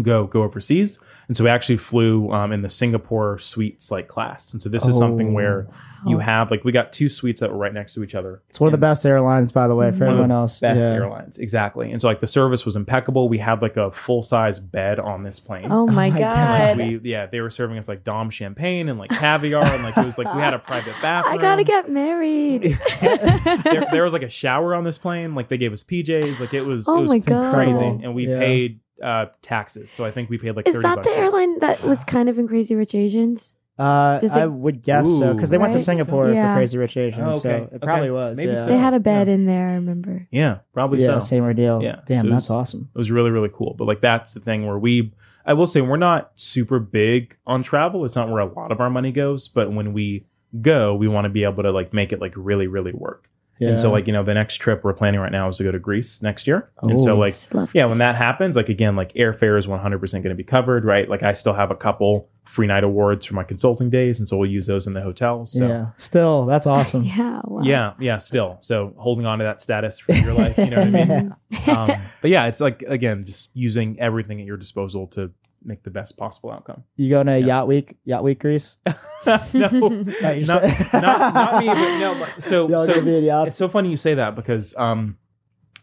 go go overseas. And so we actually flew um in the Singapore suites like class. And so this is something Oh. where you have like we got two suites that were right next to each other. It's one of the best airlines, by the way, for One of the everyone else. Best yeah. airlines. Exactly. And so like the service was impeccable. We had like a full size bed on this plane. Oh my my god. God. We yeah, they were serving us like Dom champagne and like caviar and like it was like we had a private bathroom. I gotta get married. there, there was like a shower on this plane. Like they gave us PJs. Like it was Oh it was my God. crazy. And we Yeah. paid uh taxes. So I think we paid like Is thirty that bucks. the airline that was kind of in Crazy Rich Asians? Uh, Does I it- would guess so because they went to Right? Singapore Yeah. for Crazy Rich Asians, Oh, so okay. it probably Okay. was. Maybe yeah. so. They had a bed Yeah. in there, I remember. Yeah, probably yeah, so. same ordeal. Yeah. Damn, So it that's was- awesome. It was really, really cool. But like that's the thing where we I will say we're not super big on travel. It's not where a lot of our money goes, but when we go, we want to be able to like make it like really, really work. Yeah. And so like, you know, the next trip we're planning right now is to go to Greece next year. And so Oh. like Love yeah, when that happens, like again, like airfare is 100% going to be covered, right? Like I still have a couple free night awards for my consulting days, and so we'll use those in the hotel. So yeah, still, that's awesome. Yeah. Wow. yeah, yeah, still. So holding on to that status for your life, you know what I mean? Um, but yeah, it's like again, just using everything at your disposal to make the best possible outcome. You going to Yeah. yacht week? Yacht week, Greece? no, No, not, not, not me, but no. but- So, Y'all so be in it's so funny you say that because um,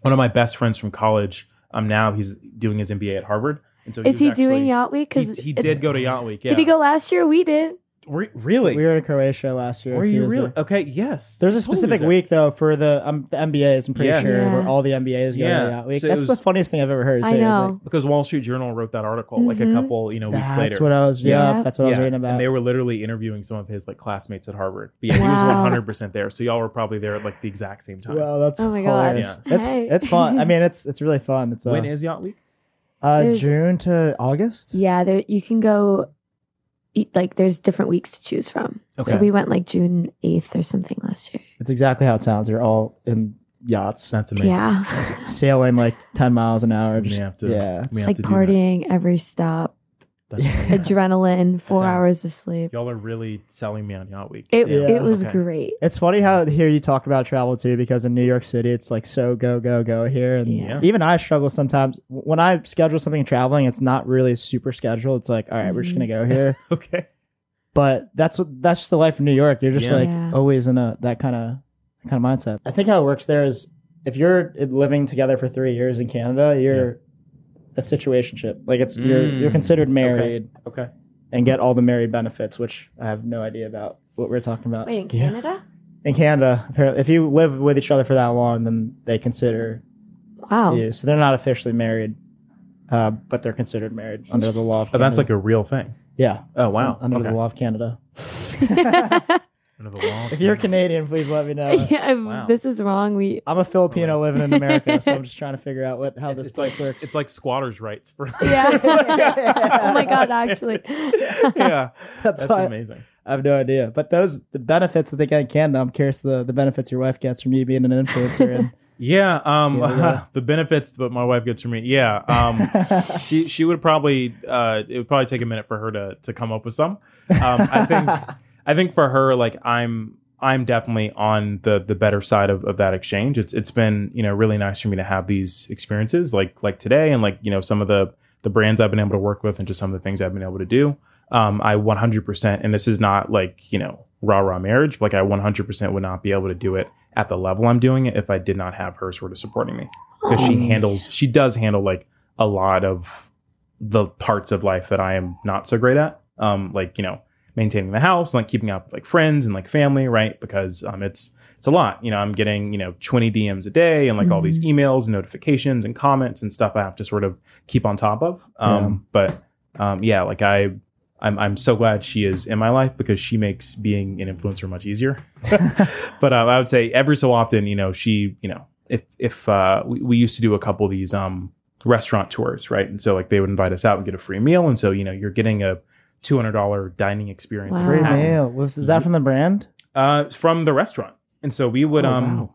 one of my best friends from college, um, now he's doing his MBA at Harvard, and so Is he was doing Yacht Week? He, Because he did go to Yacht Week. Yeah. Did he go last year? We did. Re- really? We were in Croatia last year. Were you really? there. Okay, yes. There's a Totally specific week though for the um, the MBAs. I'm pretty Yes. sure Yeah. where all the MBAs go Yeah. that week. So it That's the funniest thing I've ever heard. I too. It's know. like, because Wall Street Journal wrote that article like a Mhm. couple, you know, weeks that's later. That's what I was. Yeah, Yeah. that's what I was reading about. And they were literally interviewing some of his like classmates at Harvard. But yeah, he was 100% there. So y'all were probably there at like the exact same time. Well, that's Oh my God. hilarious. Yeah. It's Hey. it's fun. I mean, it's it's really fun. It's uh, when is Yacht Week? uh June to August. Yeah, there you can go. Eat, like there's different weeks to choose from. So we went like June eighth or something last year. It's exactly how it sounds. You're all in yachts, That's amazing. Yeah, sailing like ten miles an hour. We have to, yeah, we have like to partying every stop, That's Yeah. adrenaline, four sounds- hours of sleep. Y'all are really selling me on Yacht Week. It Yeah. it was Okay. great. It's funny how here you talk about travel too, because in New York City it's like so go go go here, and Yeah. even I struggle sometimes when I schedule something traveling. It's not really super scheduled. It's like, all right, we're just gonna mm-hmm. go here, Okay. but that's what that's just the life of New York. You're just Yeah. like Yeah. always in a that kind of kind of mindset. I think how it works there is if you're living together for three years in Canada, you're a situationship. Like it's you're Mm. you're considered married Okay. and get all the married benefits, which I have no idea about what we're talking about. Wait, in Yeah. Canada? in Canada, apparently, if you live with each other for that long, then they consider Wow. you. So they're not officially married, uh, but they're considered married under the law of Oh, Canada. that's like a real thing. yeah, Oh, wow. under okay. the law of Canada. Under the law. If you're Canadian, please let me know. yeah, if Wow. this is wrong. We I'm a Filipino living in America, so I'm just trying to figure out what how this it's like place works. it's like squatters' rights for. yeah. oh my god, actually. yeah, That's that's amazing. I have no idea. But those the benefits that they get in Canada, I'm curious the the benefits your wife gets from you being an influencer. And Yeah, um, Yeah, yeah. the benefits that my wife gets from me. Yeah, um, she she would probably uh, it would probably take a minute for her to to come up with some. Um, I think I think for her, like I'm I'm definitely on the the better side of, of that exchange. It's it's been you know really nice for me to have these experiences like like today and like you know some of the the brands I've been able to work with and just some of the things I've been able to do. Um, I 100% and this is not like you know rah rah marriage. But like I 100% would not be able to do it at the level I'm doing it if I did not have her sort of supporting me because she handles she does handle like a lot of the parts of life that I am not so great at. Um, like you know maintaining the house, like keeping up with like friends and like family, right? Because um, it's it's a lot. You know, I'm getting you know 20 DMs a day and like all these emails and notifications and comments and stuff I have to sort of keep on top of. Um, But um, yeah, like I. I'm, I'm so glad she is in my life because she makes being an influencer much easier. but um, I would say every so often, you know, she, you know, if if uh, we, we used to do a couple of these um, restaurant tours, right? And so like they would invite us out and get a free meal, and so you know you're getting a two hundred dollar dining experience Wow. Free meal. Was, is that from the brand? uh, from the restaurant. And so we would Oh, um. wow.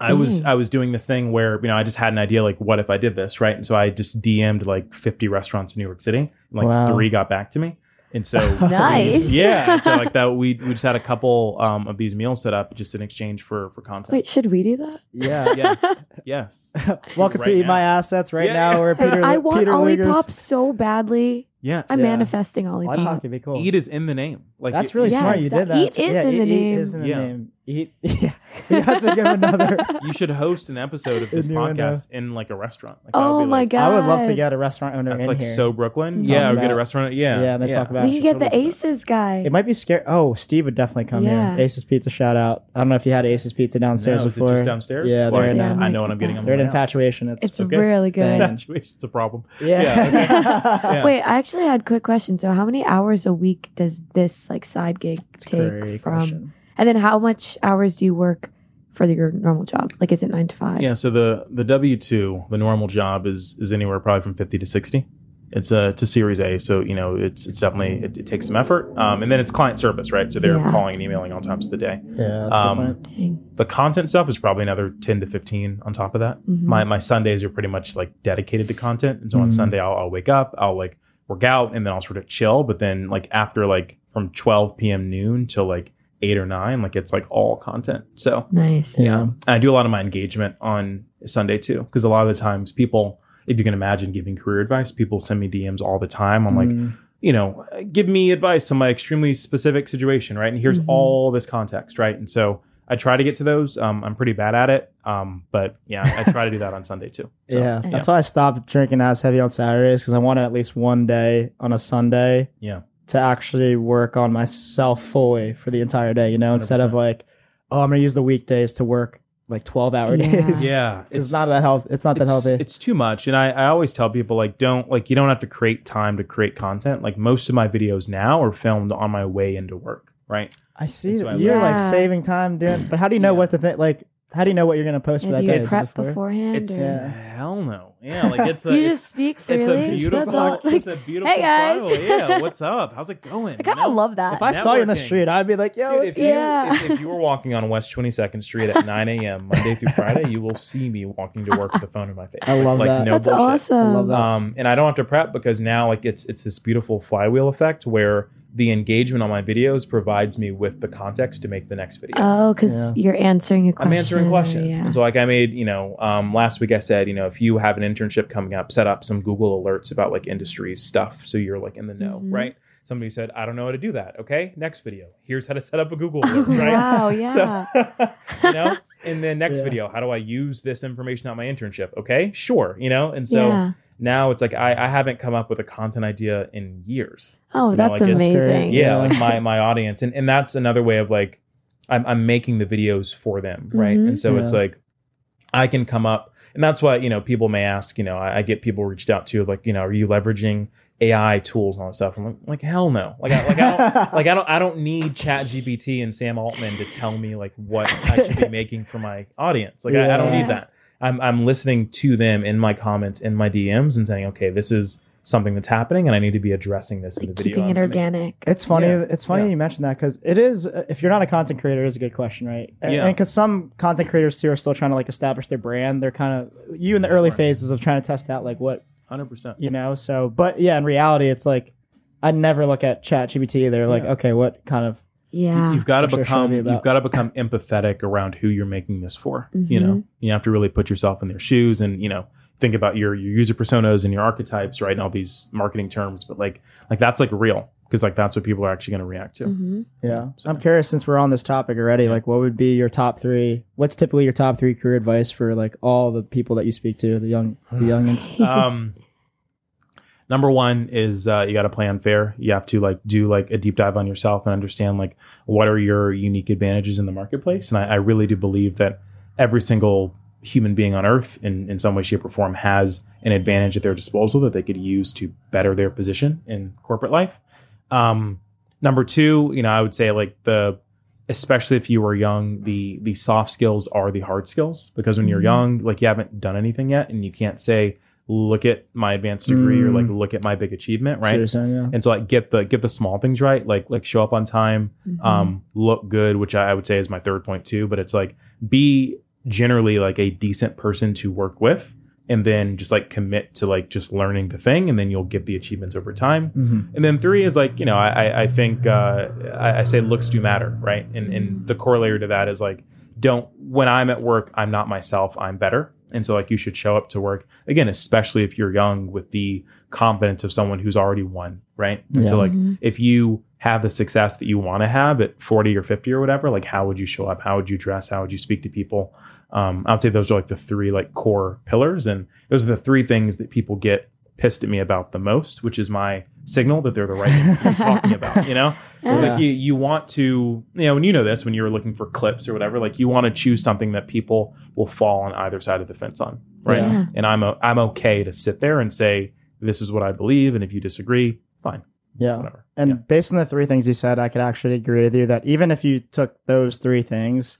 I was I was doing this thing where you know I just had an idea like what if I did this right and so I just DM'd like 50 restaurants in New York City and like Wow. three got back to me and so Nice. yeah so like that we we just had a couple um, of these meals set up just in exchange for for content Wait, should we do that? Yeah. yes yes Welcome Right to Eat. My Assets right Yeah. now. Where Peter, I want Peter Olipop Luger's- so badly. Yeah I'm Yeah. manifesting Olipop. Olipop could be cool. eat is in the name like That's it- really Yeah, smart. You did that. eat is yeah, in the eat, name. Eat is in the Yeah. name. Eat. Yeah. You have to give another. you should host an episode of this Innuendo. podcast in like a restaurant like, that would Oh be, my like, god! I would love to get a restaurant owner that's in like here. so Brooklyn Talk yeah or get a restaurant yeah Yeah, they talk about- We I can should get the totally do Aces guy. It might be scary. Oh, Steve would definitely come Yeah. here. Aces Pizza, shout out. I don't know if you had Aces Pizza downstairs no, is it before. just downstairs Yeah, Well, they're in, Yeah, uh, I I know what I'm get getting that. on they're in way out. infatuation. It's, it's okay. really good. Dang. Infatuation's a problem yeah. Yeah. Wait, I actually had a quick question. So, how many hours a week does this like side gig It's a take great from? question. And then, how much hours do you work for your normal job? Like, is it nine to five? Yeah, so the the W two, the normal job is is anywhere probably from fifty to sixty. It's a it's a Series A, so you know it's it's definitely it, it takes some effort. Um, and then it's client service, right? So they're Yeah. calling and emailing all times of the day. Yeah, that's Um, good The content stuff is probably another ten to fifteen on top of that. Mhm. My my Sundays are pretty much like dedicated to content, and so on Mhm. Sunday I'll, I'll wake up, I'll like work out, and then I'll sort of chill. But then like after like from twelve p.m. noon till like eight or nine, like it's like all content. So nice. Yeah. and I do a lot of my engagement on Sunday too, because a lot of the times people, if you can imagine giving career advice, people send me DMs all the time. I'm like, Mm. you know, give me advice on my extremely specific situation, right? And here's Mhm. all this context, right? And so I try to get to those. Um, I'm pretty bad at it, um, but yeah, I try to do that on Sunday too. So, yeah, Yeah. that's why I stopped drinking as heavy on Saturdays because I wanted at least one day on a Sunday yeah, to actually work on myself fully for the entire day, you know, instead of 100%. like, oh, I'm going to use the weekdays to work like 12 hour Yeah. days. Yeah, It's, not that health. It's not that it's, healthy. It's too much. And I, I always tell people like don't like you don't have to create time to create content. Like most of my videos now are filmed on my way into work, right? I see That's that why I you're love- like saving time doing, but how do you know Yeah. what to think? Like, how do you know what you're going to post for that do you day? Is prep this where- beforehand? It's or- Yeah. hell no. Yeah, like it's a you it's, just speak it's freely. a That's beautiful all- like, it's a beautiful hey, guys. flow. Yeah, what's up? How's it going? I kind of love that. If I saw you in the Networking. street, I'd be like, yo, Dude, what's if, you, Yeah. if, if you were walking on West 22nd Street at 9 a.m. Monday through Friday, you will see me walking to work with the phone in my face. I love like, that. No That's bullshit. awesome. I love that. Um, and I don't have to prep because now like it's it's this beautiful flywheel effect where the engagement on my videos provides me with the context to make the next video. Oh, because you're answering a question. I'm answering questions. yeah. And so like I made, you know, um, last week I said, you know, if you have an internship coming up, set up some Google alerts about like industries stuff so you're like in the know, Mhm. right? Somebody said, I don't know how to do that. Okay, next video. Here's how to set up a Google alert, right? Wow, yeah. So, you know, and then next Yeah. video, how do I use this information on my internship? Okay, sure, you know, and so yeah. Now it's like I, I haven't come up with a content idea in years. Oh, you know, that's like, it's great. amazing. Yeah, Yeah. like my my audience, and and that's another way of like I'm I'm making the videos for them, right? Mhm. And so it's like I can come up, and that's why you know people may ask, you know, I, I get people reached out to like, you know, are you leveraging AI tools and all that stuff? I'm like, like hell no, like I, like I don't. Like I don't, I don't need Chat GPT and Sam Altman to tell me like what I should be making for my audience. Like I, I don't need that. I'm, I'm listening to them in my comments, in my DMs, and saying, okay, this is something that's happening, and I need to be addressing this in Like the video. keeping it I'm making. organic. It's funny. Yeah. It's funny Yeah. you mentioned that because it is. uh, If you're not a content creator, it is a good question, right? And Yeah. because some content creators too are still trying to like establish their brand. They're kind of you in the early phases of trying to test out like what Hundred percent. you know. So, but yeah, in reality, it's like I never look at Chat GPT. They're like, Yeah. okay, what kind of Yeah. You've got to Which become showing you've got to become empathetic around who you're making this for. You know, Mhm. you have to really put yourself in their shoes, and you know, think about your your user personas and your archetypes, right? And all these marketing terms, but like like that's like real because like that's what people are actually going to react to. hmm yeah. So- I'm curious since we're on this topic already. Yeah. Like, what would be your top three? What's typically your top three career advice for like all the people that you speak to, the young, the youngins? um number one is uh, you got to plan fair. You have to like do like a deep dive on yourself and understand like what are your unique advantages in the marketplace. And i, I really do believe that every single human being on earth in, in some way shape or form has an advantage at their disposal that they could use to better their position in corporate life. Um, number two you know i would say like the especially if you are young the the soft skills are the hard skills. Because when you're Mhm. young like you haven't done anything yet and you can't say look at my advanced degree or Mm. like look at my big achievement right you're saying, yeah. and so like get the get the small things right like like show up on time Mm-hmm. um look good which I, I would say is my third point too but it's like be generally like a decent person to work with and then just like commit to like just learning the thing and then you'll get the achievements over time Mhm. and then three is like, you know, I, I- I think uh, I, I say looks do matter, right? And, and the corollary to that is like, don't, when I'm at work, I'm not myself, I'm better. And so like you should show up to work again, especially if you're young with the confidence of someone who's already won, right? And so Yeah. like Mhm. if you have the success that you want to have at 40 or 50 or whatever, like how would you show up? How would you dress? How would you speak to people? Um, I would say those are like the three like core pillars. And those are the three things that people get pissed at me about the most, which is my signal that they're the right things to be talking about, you know, Yeah. Like you, you want to, you know, and you know this when you're looking for clips or whatever, like you want to choose something that people will fall on either side of the fence on, right? Yeah. Yeah. And I'm o- I'm okay to sit there and say this is what I believe, and if you disagree, fine, Yeah. whatever. And Yeah. based on the three things you said, I could actually agree with you that even if you took those three things,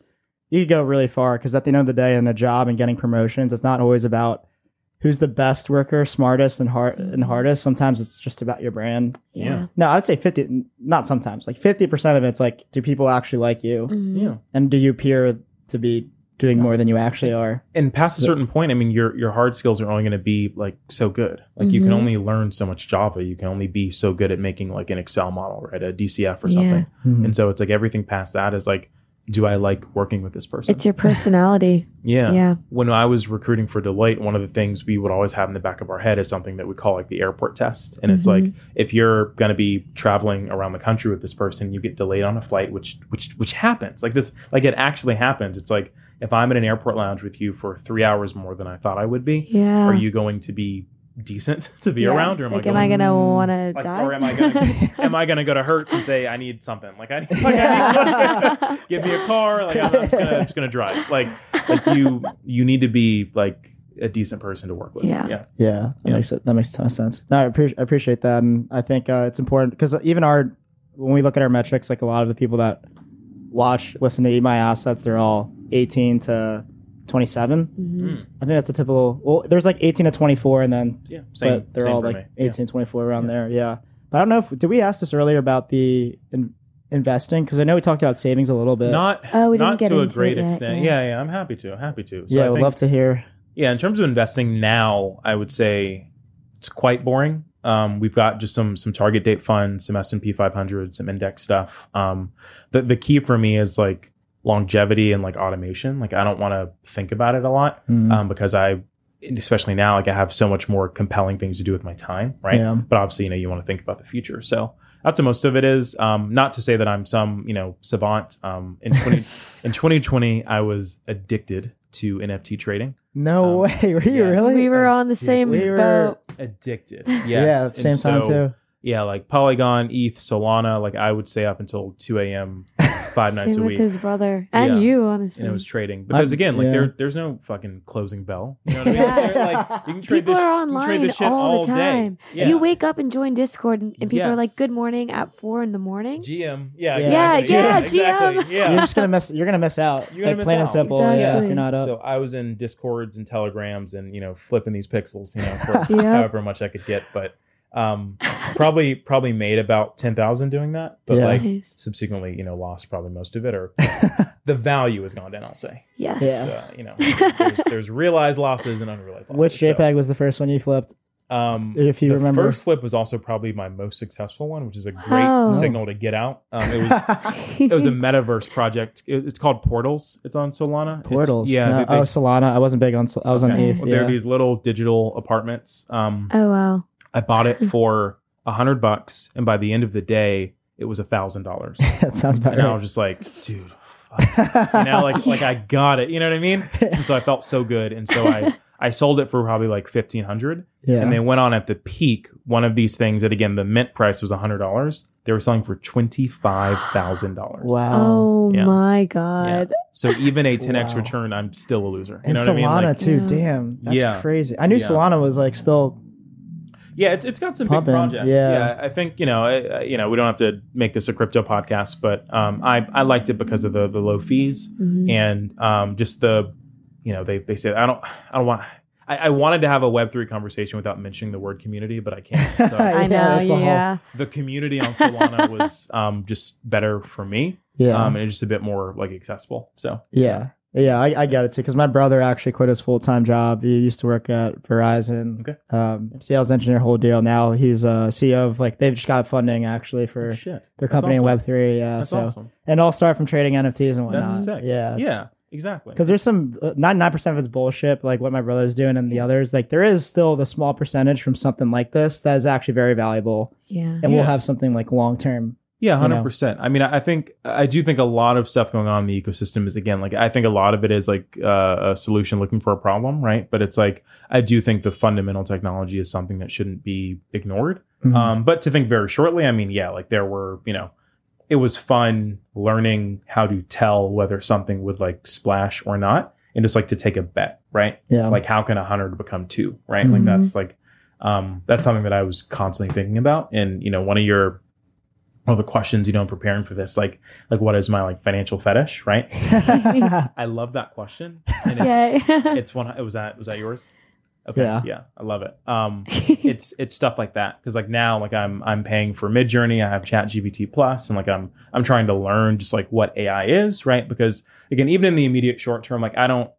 you could go really far. Because at the end of the day, in a job and getting promotions, it's not always about who's the best worker, smartest, and hard and hardest. Sometimes it's just about your brand. Yeah. No, I'd say fifty. Not sometimes. Like fifty percent of it's like, do people actually like you, Mhm. yeah. and do you appear to be doing more than you actually are? and past a certain point, I mean, your your hard skills are only going to be like so good. Like you can Mhm. only learn so much Java. You can only be so good at making like an Excel model, right? A DCF or something. Mhm. And so it's like everything past that is like, do I like working with this person? It's your personality. yeah. yeah. When I was recruiting for Deloitte, one of the things we would always have in the back of our head is something that we call like the airport test. And it's Mhm. like if you're going to be traveling around the country with this person, you get delayed on a flight, which which which happens. Like this, like it actually happens. It's like if I'm in an airport lounge with you for three hours more than I thought I would be, Yeah. are you going to be decent to be Yeah. around, or am like, I am going I gonna Mm, want to like, die? or am I gonna am I gonna go to Hertz and say I need something? Like I need, like, I need give me a car. Like I'm, I'm just gonna I'm just gonna drive. Like like you you need to be like a decent person to work with. Yeah. yeah. Yeah, that Yeah. makes it that makes a ton of sense. No, I, appre- I appreciate that, and I think uh, it's important because even our when we look at our metrics, like a lot of the people that watch, listen to Eat My Assets, they're all 18 to 27. Mhm. Mm, I think that's a typical. Well, there's like 18 to 24, and then yeah. Same. but they're same all like me. 18, 24 around Yeah. there. Yeah, but I don't know if did we ask this earlier about the in, investing because I know we talked about savings a little bit. Not Oh, we didn't not get to a great it yet, extent. yeah. Yeah. yeah, I'm happy to. Happy to. So yeah, I I would think, love to hear. Yeah, in terms of investing now, I would say it's quite boring. Um, we've got just some some target date funds, some S and P 500, some index stuff. Um, the the key for me is like longevity and like automation. Like I don't want to think about it a lot Mm. um, because I, especially now, like I have so much more compelling things to do with my time, right? Yeah. But obviously, you know, you want to think about the future. So that's what most of it is. Um, not to say that I'm some, you know, savant. Um, in 20, in 2020, I was addicted to NFT trading. No Um, way, were you yes. really? We were on the same We were- boat. Addicted. yeah, Yes. at the same And time so, too. Yeah, like Polygon, ETH, Solana. Like I would stay up until 2 a.m. five Same nights a with week. his brother and Yeah. you, honestly. and it was trading because I'm- again, like yeah. there, there's no fucking closing bell. You know what I mean? Yeah. They're like you can trade people this, are you trade online this shit all, the time. Yeah. You wake up and join Discord, and, and people are like, "Good morning" at four in the morning. GM. Yeah. Yeah, exactly. yeah, exactly. GM. Yeah. You're just gonna miss. You're gonna miss out. You're gonna like miss plain and out. simple. Yeah, if you're not up. So I was in discords and telegrams and you know flipping these pixels, you know, for Yeah. however much I could get. But um, probably probably made about ten thousand doing that. But Yeah. like Nice. subsequently, you know, lost probably most of it, or the value has gone down. I'll say. Yes. Yeah. So, you know, there's, there's realized losses and unrealized losses. Which So, JPEG was the first one you flipped? um, If you the remember. first flip was also probably my most successful one, which is a great Oh. signal to get out. Um, it was it was a metaverse project. It- it's called Portals. It's on Solana. It's- Portals. yeah. No, they- they oh, Solana. I wasn't big on. Sol- I was on Okay. ETH. Well, There Yeah. are these little digital apartments. Um, oh wow. I bought it for a hundred bucks, and by the end of the day, it was a thousand dollars. that sounds about And I right. was just like, dude, fuck this. you know, like like I got it. You know what I mean? And so I felt so good, and so I I sold it for probably like fifteen hundred, yeah. and they went on at the peak. One of these things that again, the mint price was a hundred dollars. They were selling for twenty five thousand dollars. wow. Oh Yeah. my god. So even a ten x Wow. return, I'm still a loser. You and know what I mean? Solana Like, too. Yeah. Damn, that's Yeah. crazy. I knew Yeah. Solana was like still. Yeah, it's, it's got some Pumping, big projects. yeah. Yeah. I think you know, I, I- you know, we don't have to make this a crypto podcast, but um, I I liked it because of the the low fees Mhm. and um, just the, you know, they they said I don't I don't want. I, I wanted to have a Web three conversation without mentioning the word community, but I can't. So I know. that's a whole- Yeah. the community on Solana was um, just better for me, Yeah. um, and just a bit more like accessible. So yeah. Yeah, I, I get it too. Because my brother actually quit his full time job. He used to work at Verizon, Okay. um, sales engineer, whole deal. Now he's a CEO of like they've just got funding actually for Oh, shit, their That's company in. Web three. Yeah, That's so awesome. and all start from trading NFTs and whatnot. That's sick. Yeah, Yeah, exactly. because there's some ninety nine percent of it's bullshit, like what my brother's doing and the others. Like there is still the small percentage from something like this that is actually very valuable, Yeah. and we'll have something like long term. Yeah, you hundred know? percent. I mean, I think I do think a lot of stuff going on in the ecosystem is again like I think a lot of it is like uh, a solution looking for a problem, right? But it's like I do think the fundamental technology is something that shouldn't be ignored. Mhm. Um, but to think very shortly, I mean, yeah, like there were, you know, it was fun learning how to tell whether something would like splash or not, and just like to take a bet, right? yeah, like how can a hundred become two right like Mhm. that's like um that's something that i was constantly thinking about and you know one of your one of the questions you know in preparing for this like like what is my like financial fetish right? I love that question. And it's Yay. it's one it was that was that yours? Okay. Yeah. yeah i love it. Um it's it's stuff like that because like now like i'm i'm paying for midjourney i have chat gpt plus and like i'm i'm trying to learn just like what ai is right? Because again even in the immediate short term like i don't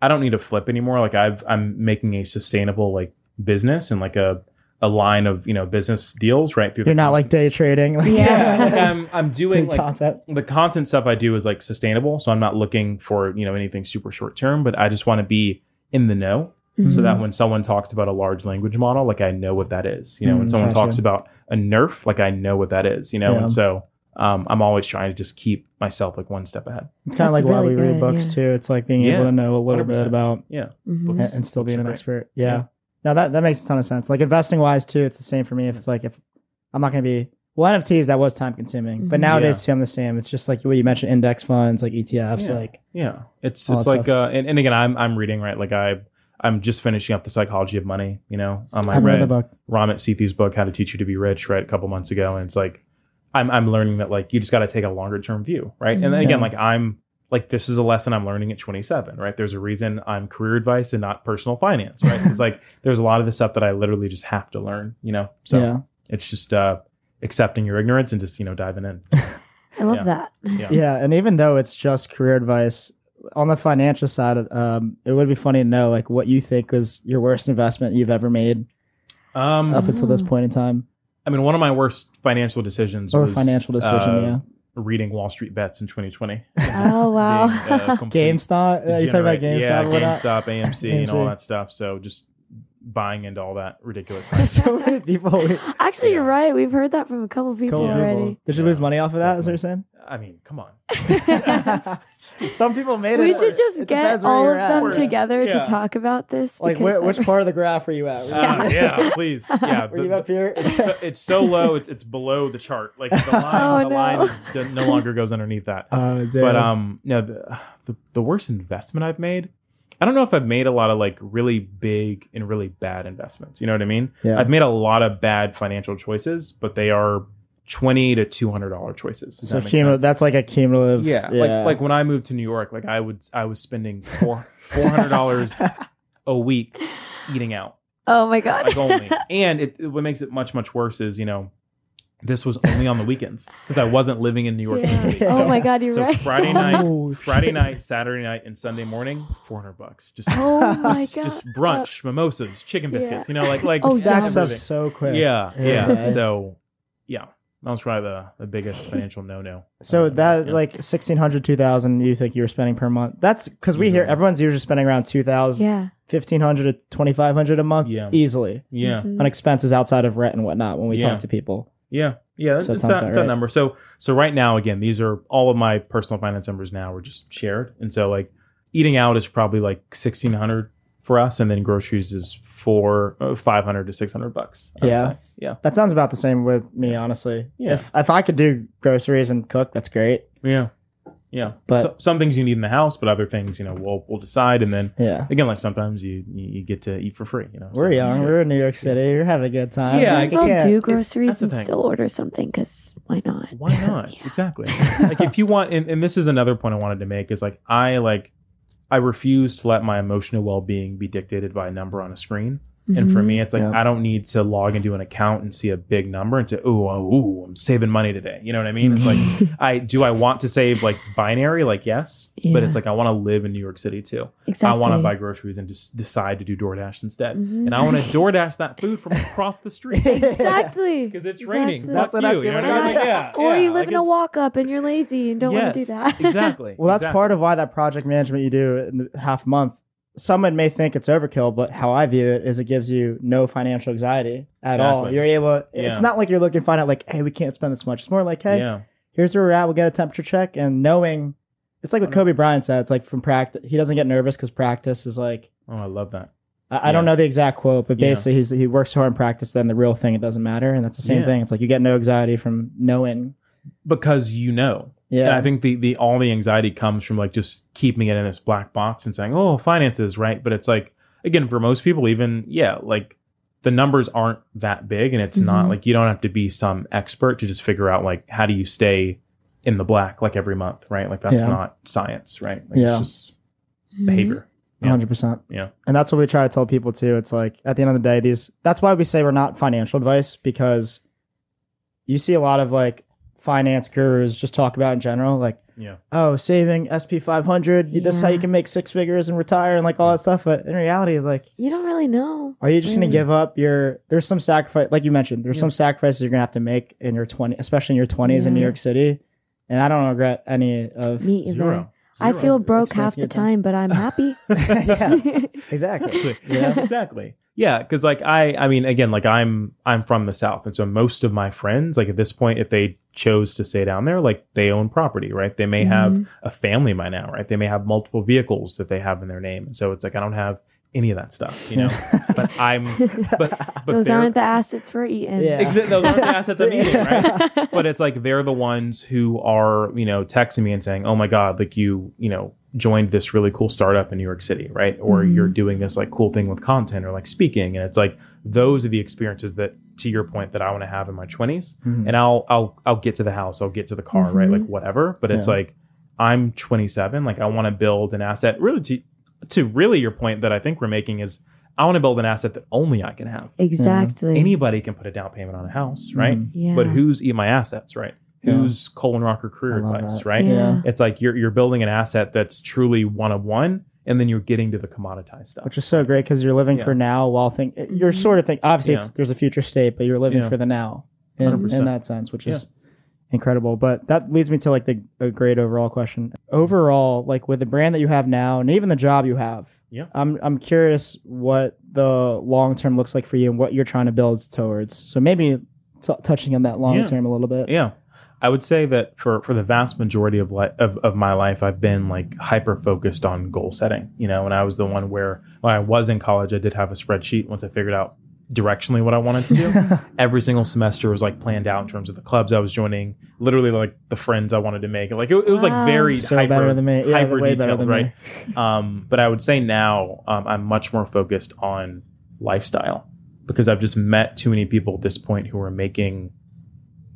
i don't need to flip anymore. Like i've i'm making a sustainable like business and like a a line of you know business deals right through You're the not like day trading. Like, Yeah. yeah like i'm i'm doing doing like content. the content stuff I do is like sustainable. So I'm not looking for, you know, anything super short term, but I just want to be in the know so Mm-hmm. that when someone talks about a large language model, like I know what that is. You know, when Mm, someone gotcha. talks about a NeRF, like I know what that is, you know? Yeah. And so um, I'm always trying to just keep myself like one step ahead. It's kind of That's like why really we read books yeah. too. It's like being Yeah, able to know a little 100%. bit about Yeah. Mhm. And, and still being an great. expert. Yeah. Yeah. Now that that makes a ton of sense. Like investing wise too, it's the same for me. If it's like if I'm not going to be well NFTs, that was time consuming, but Mhm. nowadays too, I'm the same. It's just like what you mentioned, index funds, like ETFs, Yeah. like Yeah, it's it's like uh, and, and again, I'm I'm reading right. Like I I'm just finishing up the psychology of money. You know, um, I I read the book. Ramit Sethi's book, How to Teach You to Be Rich, right, a couple months ago, and it's like I'm I'm learning that like you just got to take a longer term view, right? And then again, Yeah. like I'm like this is a lesson I'm learning at 27, right? There's a reason I'm career advice and not personal finance, right? It's like there's a lot of the stuff that I literally just have to learn, you know. So yeah, it's just uh accepting your ignorance and just you know diving in. I love Yeah. that. Yeah. yeah. And even though it's just career advice, on the financial side, um, it would be funny to know like what you think was your worst investment you've ever made Um, up until this point in time, I mean, one of my worst financial decisions or was financial decision. uh, yeah, reading Wall Street bets in 2020. Oh, wow. Being, uh, GameStop. Uh, you talking about degenerate. GameStop? Yeah. GameStop, AMC, and all that stuff. So just buying into all that ridiculous. so many people. Actually, you're right. We've heard that from a couple people Couple already. people. Did you lose money off of that? Is what you're saying? I mean, come on. Some people made it. We should just It get all of them Worse. together Yeah. to talk about this. Like, wh- which part of the graph are you at? Uh, yeah, please. Yeah, Were the- you up here? it's, so, it's so low. It's it's below the chart. Like the line, Oh, the no. line is, no longer goes underneath that. Oh, damn. But um, no, the, the the worst investment I've made. I don't know if I've made a lot of like really big and really bad investments. You know what I mean? Yeah. I've made a lot of bad financial choices, but they are twenty to two hundred dollar choices. Does so that cumul- that's like a cumulative. yeah, like like when I moved to New York, like I would I was spending four four hundred dollars a week eating out, oh my god. like only. and it, it- what makes it much much worse is you know this was only on the weekends because I wasn't living in New York. Yeah. City. Oh my god, you're so right. Friday night, Oh, Friday night, Saturday night, and Sunday morning, four hundred bucks. Just, Oh my just, god. just brunch, mimosas, chicken Yeah. biscuits. You know, like like Oh, it's yeah. stacks up so quick. Yeah, yeah. Yeah. So, yeah, that was probably the, the biggest financial no no. So that like 1600 2000 you think you were spending per month. That's cuz we hear everyone's usually spending around 2000 yeah. 1500 to 2500 a month Yeah. easily yeah, Mhm. on expenses outside of rent and whatnot when we Yeah. talk to people. Yeah, yeah. So it's that, about it's that right. number. So so right now, again, these are all of my personal finance numbers now are just shared, and so like eating out is probably like sixteen hundred for us, and then groceries is four uh, five hundred to six hundred bucks. I Yeah. yeah, That sounds about the same with me honestly. Yeah. If if I could do groceries and cook, that's great. yeah, yeah. But- so, some things you need in the house, but other things, you know, we'll we'll decide, and then Yeah. again, like sometimes you you, you get to eat for free. You know, We're so- young. We're in New York City. we're having a good time. Yeah, Sometimes I I'll can't- do groceries the and thing. still order something because why not? Why not? Yeah. Exactly. like if you want, and, and this is another point I wanted to make is like I like I refuse to let my emotional well being be dictated by a number on a screen. And for Mhm. me, it's like Yeah. I don't need to log into an account and see a big number and say, "Oh, oh, ooh, I'm saving money today." You know what I mean? It's like I do. I want to save like binary, like yes, but it's like I want to live in New York City too. exactly. I want to buy groceries and just decide to do DoorDash instead, Mhm. and I want to DoorDash that food from across the street exactly because it's raining. That's Fuck what I you, you know like what I I- mean? Yeah, Or yeah, you live like in a walk up and you're lazy and don't want to do that. exactly. Well, that's exactly. part of why that project management you do in the half month. Someone may think it's overkill, but how I view it is it gives you no financial anxiety at all. You're able. It's Yeah. not like you're looking to find out like, hey, we can't spend this much. It's more like, hey, Yeah, here's where we're at. We'll get a temperature check and knowing. It's like what Kobe Bryant said. It's like from practice, he doesn't get nervous because practice is like. oh, I love that. I, I don't know the exact quote, but Yeah. basically he's, he works so hard in practice. Then the real thing, it doesn't matter, and that's the same Yeah. thing. It's like you get no anxiety from knowing. Because you know, Yeah, and I think the the all the anxiety comes from like just keeping it in this black box and saying, "Oh, finances, right?" But it's like again for most people, even yeah, like the numbers aren't that big, and it's not Mhm. like you don't have to be some expert to just figure out like how do you stay in the black like every month, right? Like that's Yeah. not science, right? Like, Yeah. it's just Mhm. behavior. Yeah. hundred percent. Yeah. and that's what we try to tell people too. It's like at the end of the day, these. That's why we say we're not financial advice because you see a lot of like finance gurus just talk about in general, like Yeah, oh, saving SP five hundred. This is how you can make six figures and retire and like all that stuff. But in reality, like, You don't really know. are you just really. gonna give up your? There's some sacrifice, like you mentioned. There's Yeah. some sacrifices you're gonna have to make in your twenty, especially in your twenties in New York City. And I don't regret any of. Me either. zero. I Zero. feel broke half the Expensive time. time, but I'm happy. yeah, exactly. exactly Yeah. exactly yeah because like i i mean again like i'm i'm from the south and so most of my friends like at this point if they chose to stay down there like they own property right they may have Mhm. a family by now right they may have multiple vehicles that they have in their name and so it's like i don't have any of that stuff, you know. but I'm, but but Those they're- aren't the assets we're eating. Yeah. Exa- those aren't the assets I'm eating, right? But it's like they're the ones who are, you know, texting me and saying, "Oh my god, like you, you know, joined this really cool startup in New York City, right? Or Mhm. you're doing this like cool thing with content or like speaking." And it's like those are the experiences that, to your point, that I want to have in my 20s. Mhm. And I'll, I'll, I'll get to the house, I'll get to the car, right? Mhm. Like whatever. But it's Yeah. like I'm 27, like I want to build an asset. Really, to to really your point that I think we're making is. I want to build an asset that only I can have Exactly. anybody can put a down payment on a house, right? Mhm. yeah. But who's eat my assets, right? Yeah. Who's Colin Rocker career advice, that. right? Yeah. It's like you're you're building an asset that's truly one of one, and then you're getting to the commoditized stuff. which is so great because you're living Yeah. for now while think you're Mhm. sort of think obviously Yeah. it's, there's a future state but you're living Yeah. for the now in, 100%. in that sense which is incredible but that leads me to like the a great overall question overall like with the brand that you have now and even the job you have Yeah. i'm i'm curious what the long term looks like for you and what you're trying to build towards so maybe t- touching on that long Yeah. term a little bit yeah. I would say that for, for the vast majority of, li- of of my life, I've been like hyper focused on goal setting. You know, and I was the one where when I was in college, I did have a spreadsheet. Once I figured out directionally what I wanted to do, every single semester was like planned out in terms of the clubs I was joining, literally like the friends I wanted to make. Like it, it was like very so hyper, better than me yeah hyper detailed, than right? me Um, but I would say now um, I'm much more focused on lifestyle because I've just met too many people at this point who are making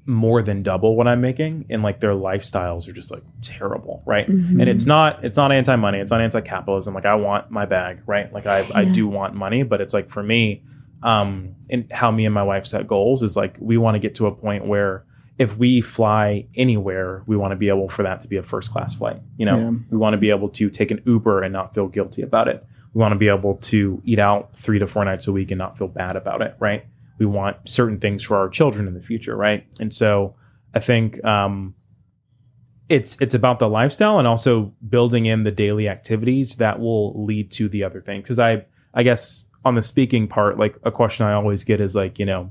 more than double what I'm making, and like their lifestyles are just like terrible, right? Mhm. And it's not it's not anti money, it's not anti capitalism. Like I want my bag, right? Like I I do want money, but it's like for me, um, and how me and my wife set goals is like we want to get to a point where if we fly anywhere, we want to be able for that to be a first class flight. You know, Yeah. we want to be able to take an Uber and not feel guilty about it. We want to be able to eat out three to four nights a week and not feel bad about it, right? We want certain things for our children in the future, right? And so I think um, it's it's about the lifestyle and also building in the daily activities that will lead to the other thing. Because I I guess on the speaking part, like a question I always get is like, you know,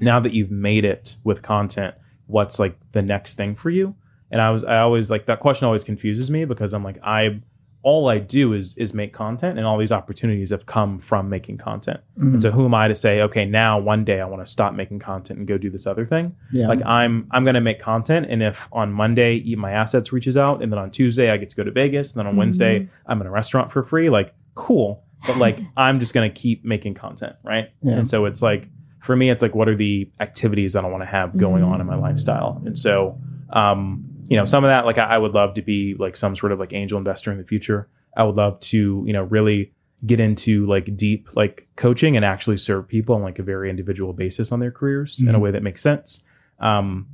now that you've made it with content, what's like the next thing for you? And I was I always like that question always confuses me because I'm like I all I do is is make content and all these opportunities have come from making content. Mhm. And so who am I to say, okay, now one day I want to stop making content and go do this other thing? yeah Like I'm I'm gonna make content and if on Monday Eat My Assets reaches out and then on Tuesday I get to go to Vegas and then on Mhm. Wednesday I'm in a restaurant for free, like cool. But like I'm just gonna keep making content, right? Yeah. And so it's like for me, it's like what are the activities that I want to have going Mhm. on in my lifestyle? And so um, you know, some of that, like I, I would love to be like some sort of like angel investor in the future. I would love to, you know, really get into like deep like coaching and actually serve people on like a very individual basis on their careers in a Mhm. way that makes sense. Um,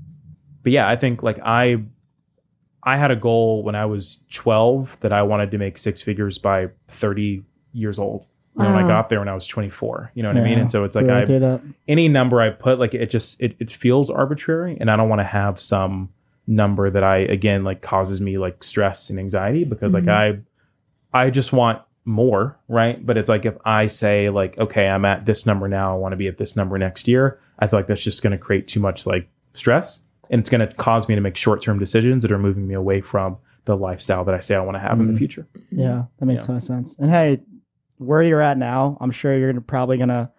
but yeah, I think like I I had a goal when I was 12 that I wanted to make six figures by 30 years old. And when I got there when I was 24, you know what I mean? And so it's like I any number I put, like it just it, it feels arbitrary, and I don't want to have some number that I again like causes me like stress and anxiety because Mhm. like I I just want more, right? But it's like if I say like okay, I'm at this number now, I want to be at this number next year, I feel like that's just going to create too much like stress, and it's going to cause me to make short term decisions that are moving me away from the lifestyle that I say I want to have in the Mhm. future. Yeah, that makes Yeah. a ton of sense. And hey, where you're at now, I'm sure you're gonna, probably gonna.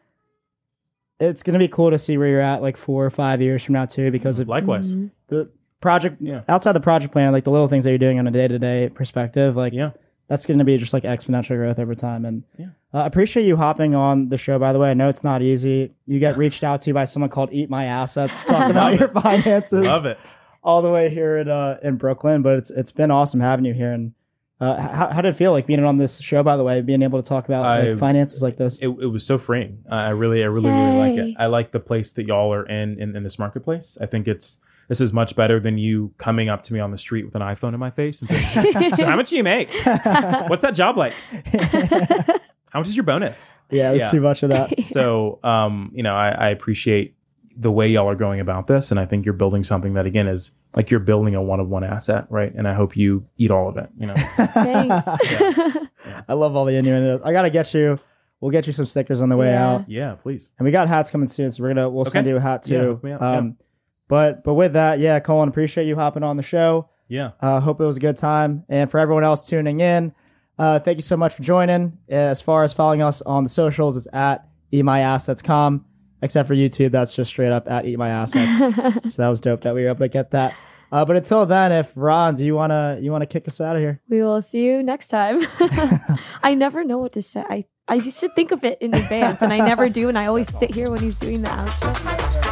It's gonna be cool to see where you're at like four or five years from now too, because of Likewise, Mhm. the project Yeah. outside the project plan, like the little things that you're doing on a day to day perspective, like yeah, that's going to be just like exponential growth over time. And Yeah. uh, I appreciate you hopping on the show. By the way, I know it's not easy. You get reached out to by someone called Eat My Assets to talk about your it. finances love it. all the way here in uh, in Brooklyn. But it's it's been awesome having you here. And uh, how, how did it feel like being on this show? By the way, being able to talk about I- like, finances like this. it, it was so freeing. I I really, I really, really like it. I like the place that y'all are in, in in this marketplace. I think it's this is much better than you coming up to me on the street with an iPhone in my face and saying, "So how much do you make? What's that job like? How much is your bonus?" yeah, it's Yeah. too much of that. So, um, you know, I, I appreciate the way y'all are going about this, and I think you're building something that again is like you're building a one of one asset, right? And I hope you eat all of it. You know, Thanks. I love all the innuendos. I gotta get you. We'll get you some stickers on the way Yeah. out. yeah, please. And we got hats coming soon, so we're gonna we'll send you a hat too. hook me up, yeah. um, but but with that, yeah, Colin, appreciate you hopping on the show. Yeah, Uh, hope it was a good time, and for everyone else tuning in, Uh, thank you so much for joining. As far as following us on the socials, it's at eatmyassets.com. Except for YouTube, that's just straight up at eat my assets. so that was dope that we were able to get that. Uh, but until then, if Ron, do you wanna you wanna kick us out of here? we will see you next time. I never know what to say. I, I just should think of it in advance, and I never do. And I always sit here when he's doing the outro.